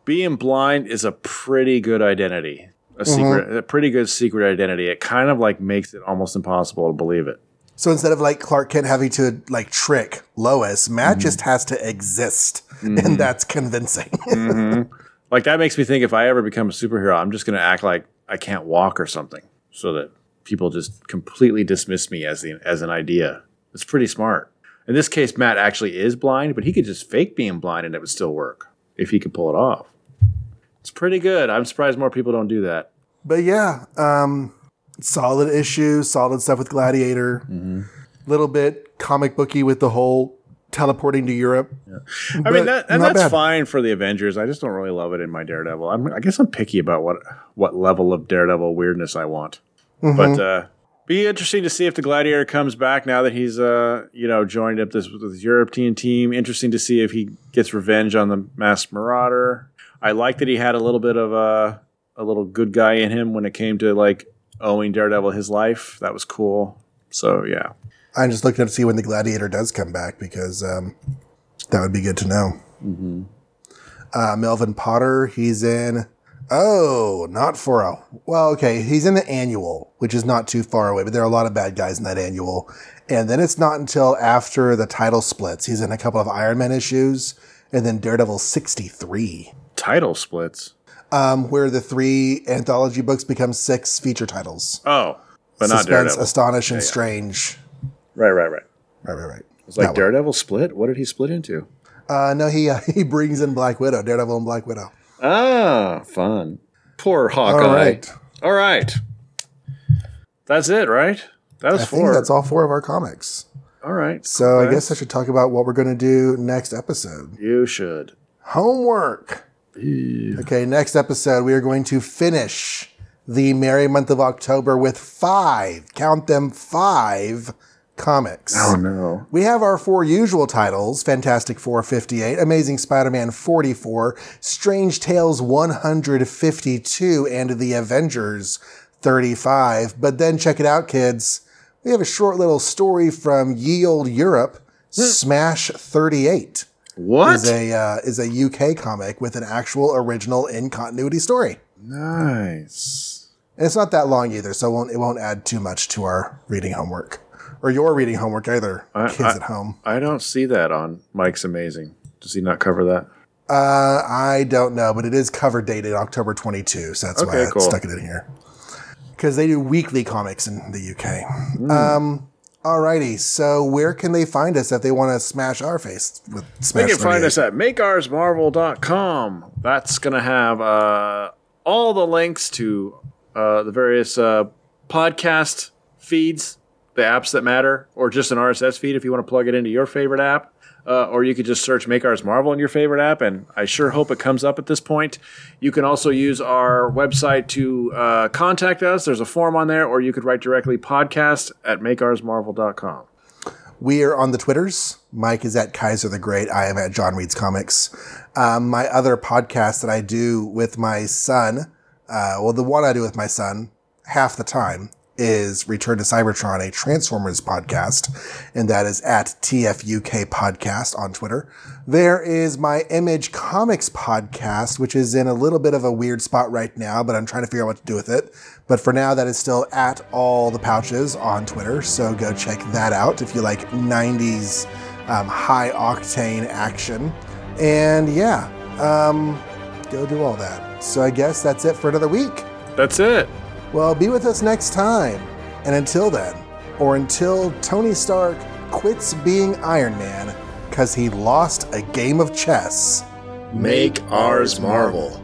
Being blind is a pretty good identity. A secret, a pretty good secret identity. It kind of like makes it almost impossible to believe it. So instead of like Clark Kent having to like trick Lois, Matt mm-hmm. just has to exist. And mm-hmm. that's convincing. Mm-hmm. [laughs] Like that makes me think if I ever become a superhero, I'm just going to act like I can't walk or something, so that people just completely dismiss me as the as an idea. It's pretty smart. In this case, Matt actually is blind, but he could just fake being blind and it would still work if he could pull it off. It's pretty good. I'm surprised more people don't do that. but yeah, um, solid issue, solid stuff with Gladiator. Little bit comic booky with the whole teleporting to Europe. I mean, that, and that's bad. fine for the Avengers. I just don't really love it in my Daredevil. I'm, I guess I'm picky about what what level of Daredevil weirdness I want. Mm-hmm. But uh, be interesting to see if the Gladiator comes back now that he's uh you know joined up this with European team. Interesting to see if he gets revenge on the Masked Marauder. I like that he had a little bit of a a little good guy in him when it came to like owing Daredevil his life. That was cool. So yeah, I'm just looking to see when the Gladiator does come back because um, that would be good to know. Uh, Melvin Potter, he's in. Oh, not for a. Well, okay, he's in the annual, which is not too far away, but there are a lot of bad guys in that annual. And then it's not until after the title splits. He's in a couple of Iron Man issues, and then Daredevil 63, title splits. Um, where the three anthology books become six feature titles Oh, but not Suspense, Daredevil. Astonish, and Strange. Right, right, right. Right, right, right. It's like That one. Daredevil split. What did he split into? Uh, no, he uh, [laughs] he brings in Black Widow, Daredevil and Black Widow. Ah, fun. Poor Hawkeye. All right. All right. That's it, right? That was I four. that's all four of our comics. all right. So I guess I should talk about what we're going to do next episode. you should. Homework. Okay, next episode, we are going to finish the merry month of October with five, count them five comics. Oh no. We have our four usual titles Fantastic Four 58, Amazing Spider Man 44, Strange Tales 152, and The Avengers 35. But then check it out, kids. We have a short little story from Ye Old Europe, [gasps] Smash 38. What? Is a uh, is a UK comic with an actual original in continuity story, nice. and it's not that long either, so it won't it won't add too much to our reading homework or your reading homework either, I- kids I- at home. I don't see that on Mike's Amazing. Does he not cover that? Uh, I don't know, but it is cover dated October 22, so that's why I cool. stuck it in here. Because they do weekly comics in the UK. Hmm. Um, alrighty, so where can they find us if they want to smash our face with They can find us at makeoursmarvel.com. That's going to have uh, all the links to uh, the various uh, podcast feeds, the apps that matter, or just an RSS feed if you want to plug it into your favorite app. Uh, or you could just search Make Ours Marvel in your favorite app, and I sure hope it comes up at this point. You can also use our website to uh, contact us. There's a form on there, or you could write directly podcast at makeoursmarvel.com. We are on the Twitters. Mike is at Kaiser the Great. I am at John Reads Comics. Um, my other podcast that I do with my son, uh, well, the one I do with my son half the time is Return to Cybertron, a Transformers podcast, and that is at TFUK Podcast on Twitter. There is my Image Comics podcast, which is in a little bit of a weird spot right now, but I'm trying to figure out what to do with it. But for now, that is still at all the pouches on Twitter, so go check that out if you like 90s um, high octane action. And yeah, um, go do all that. So I guess that's it for another week. That's it. Well, be with us next time. And until then, or until Tony Stark quits being Iron Man because he lost a game of chess, Make ours Marvel.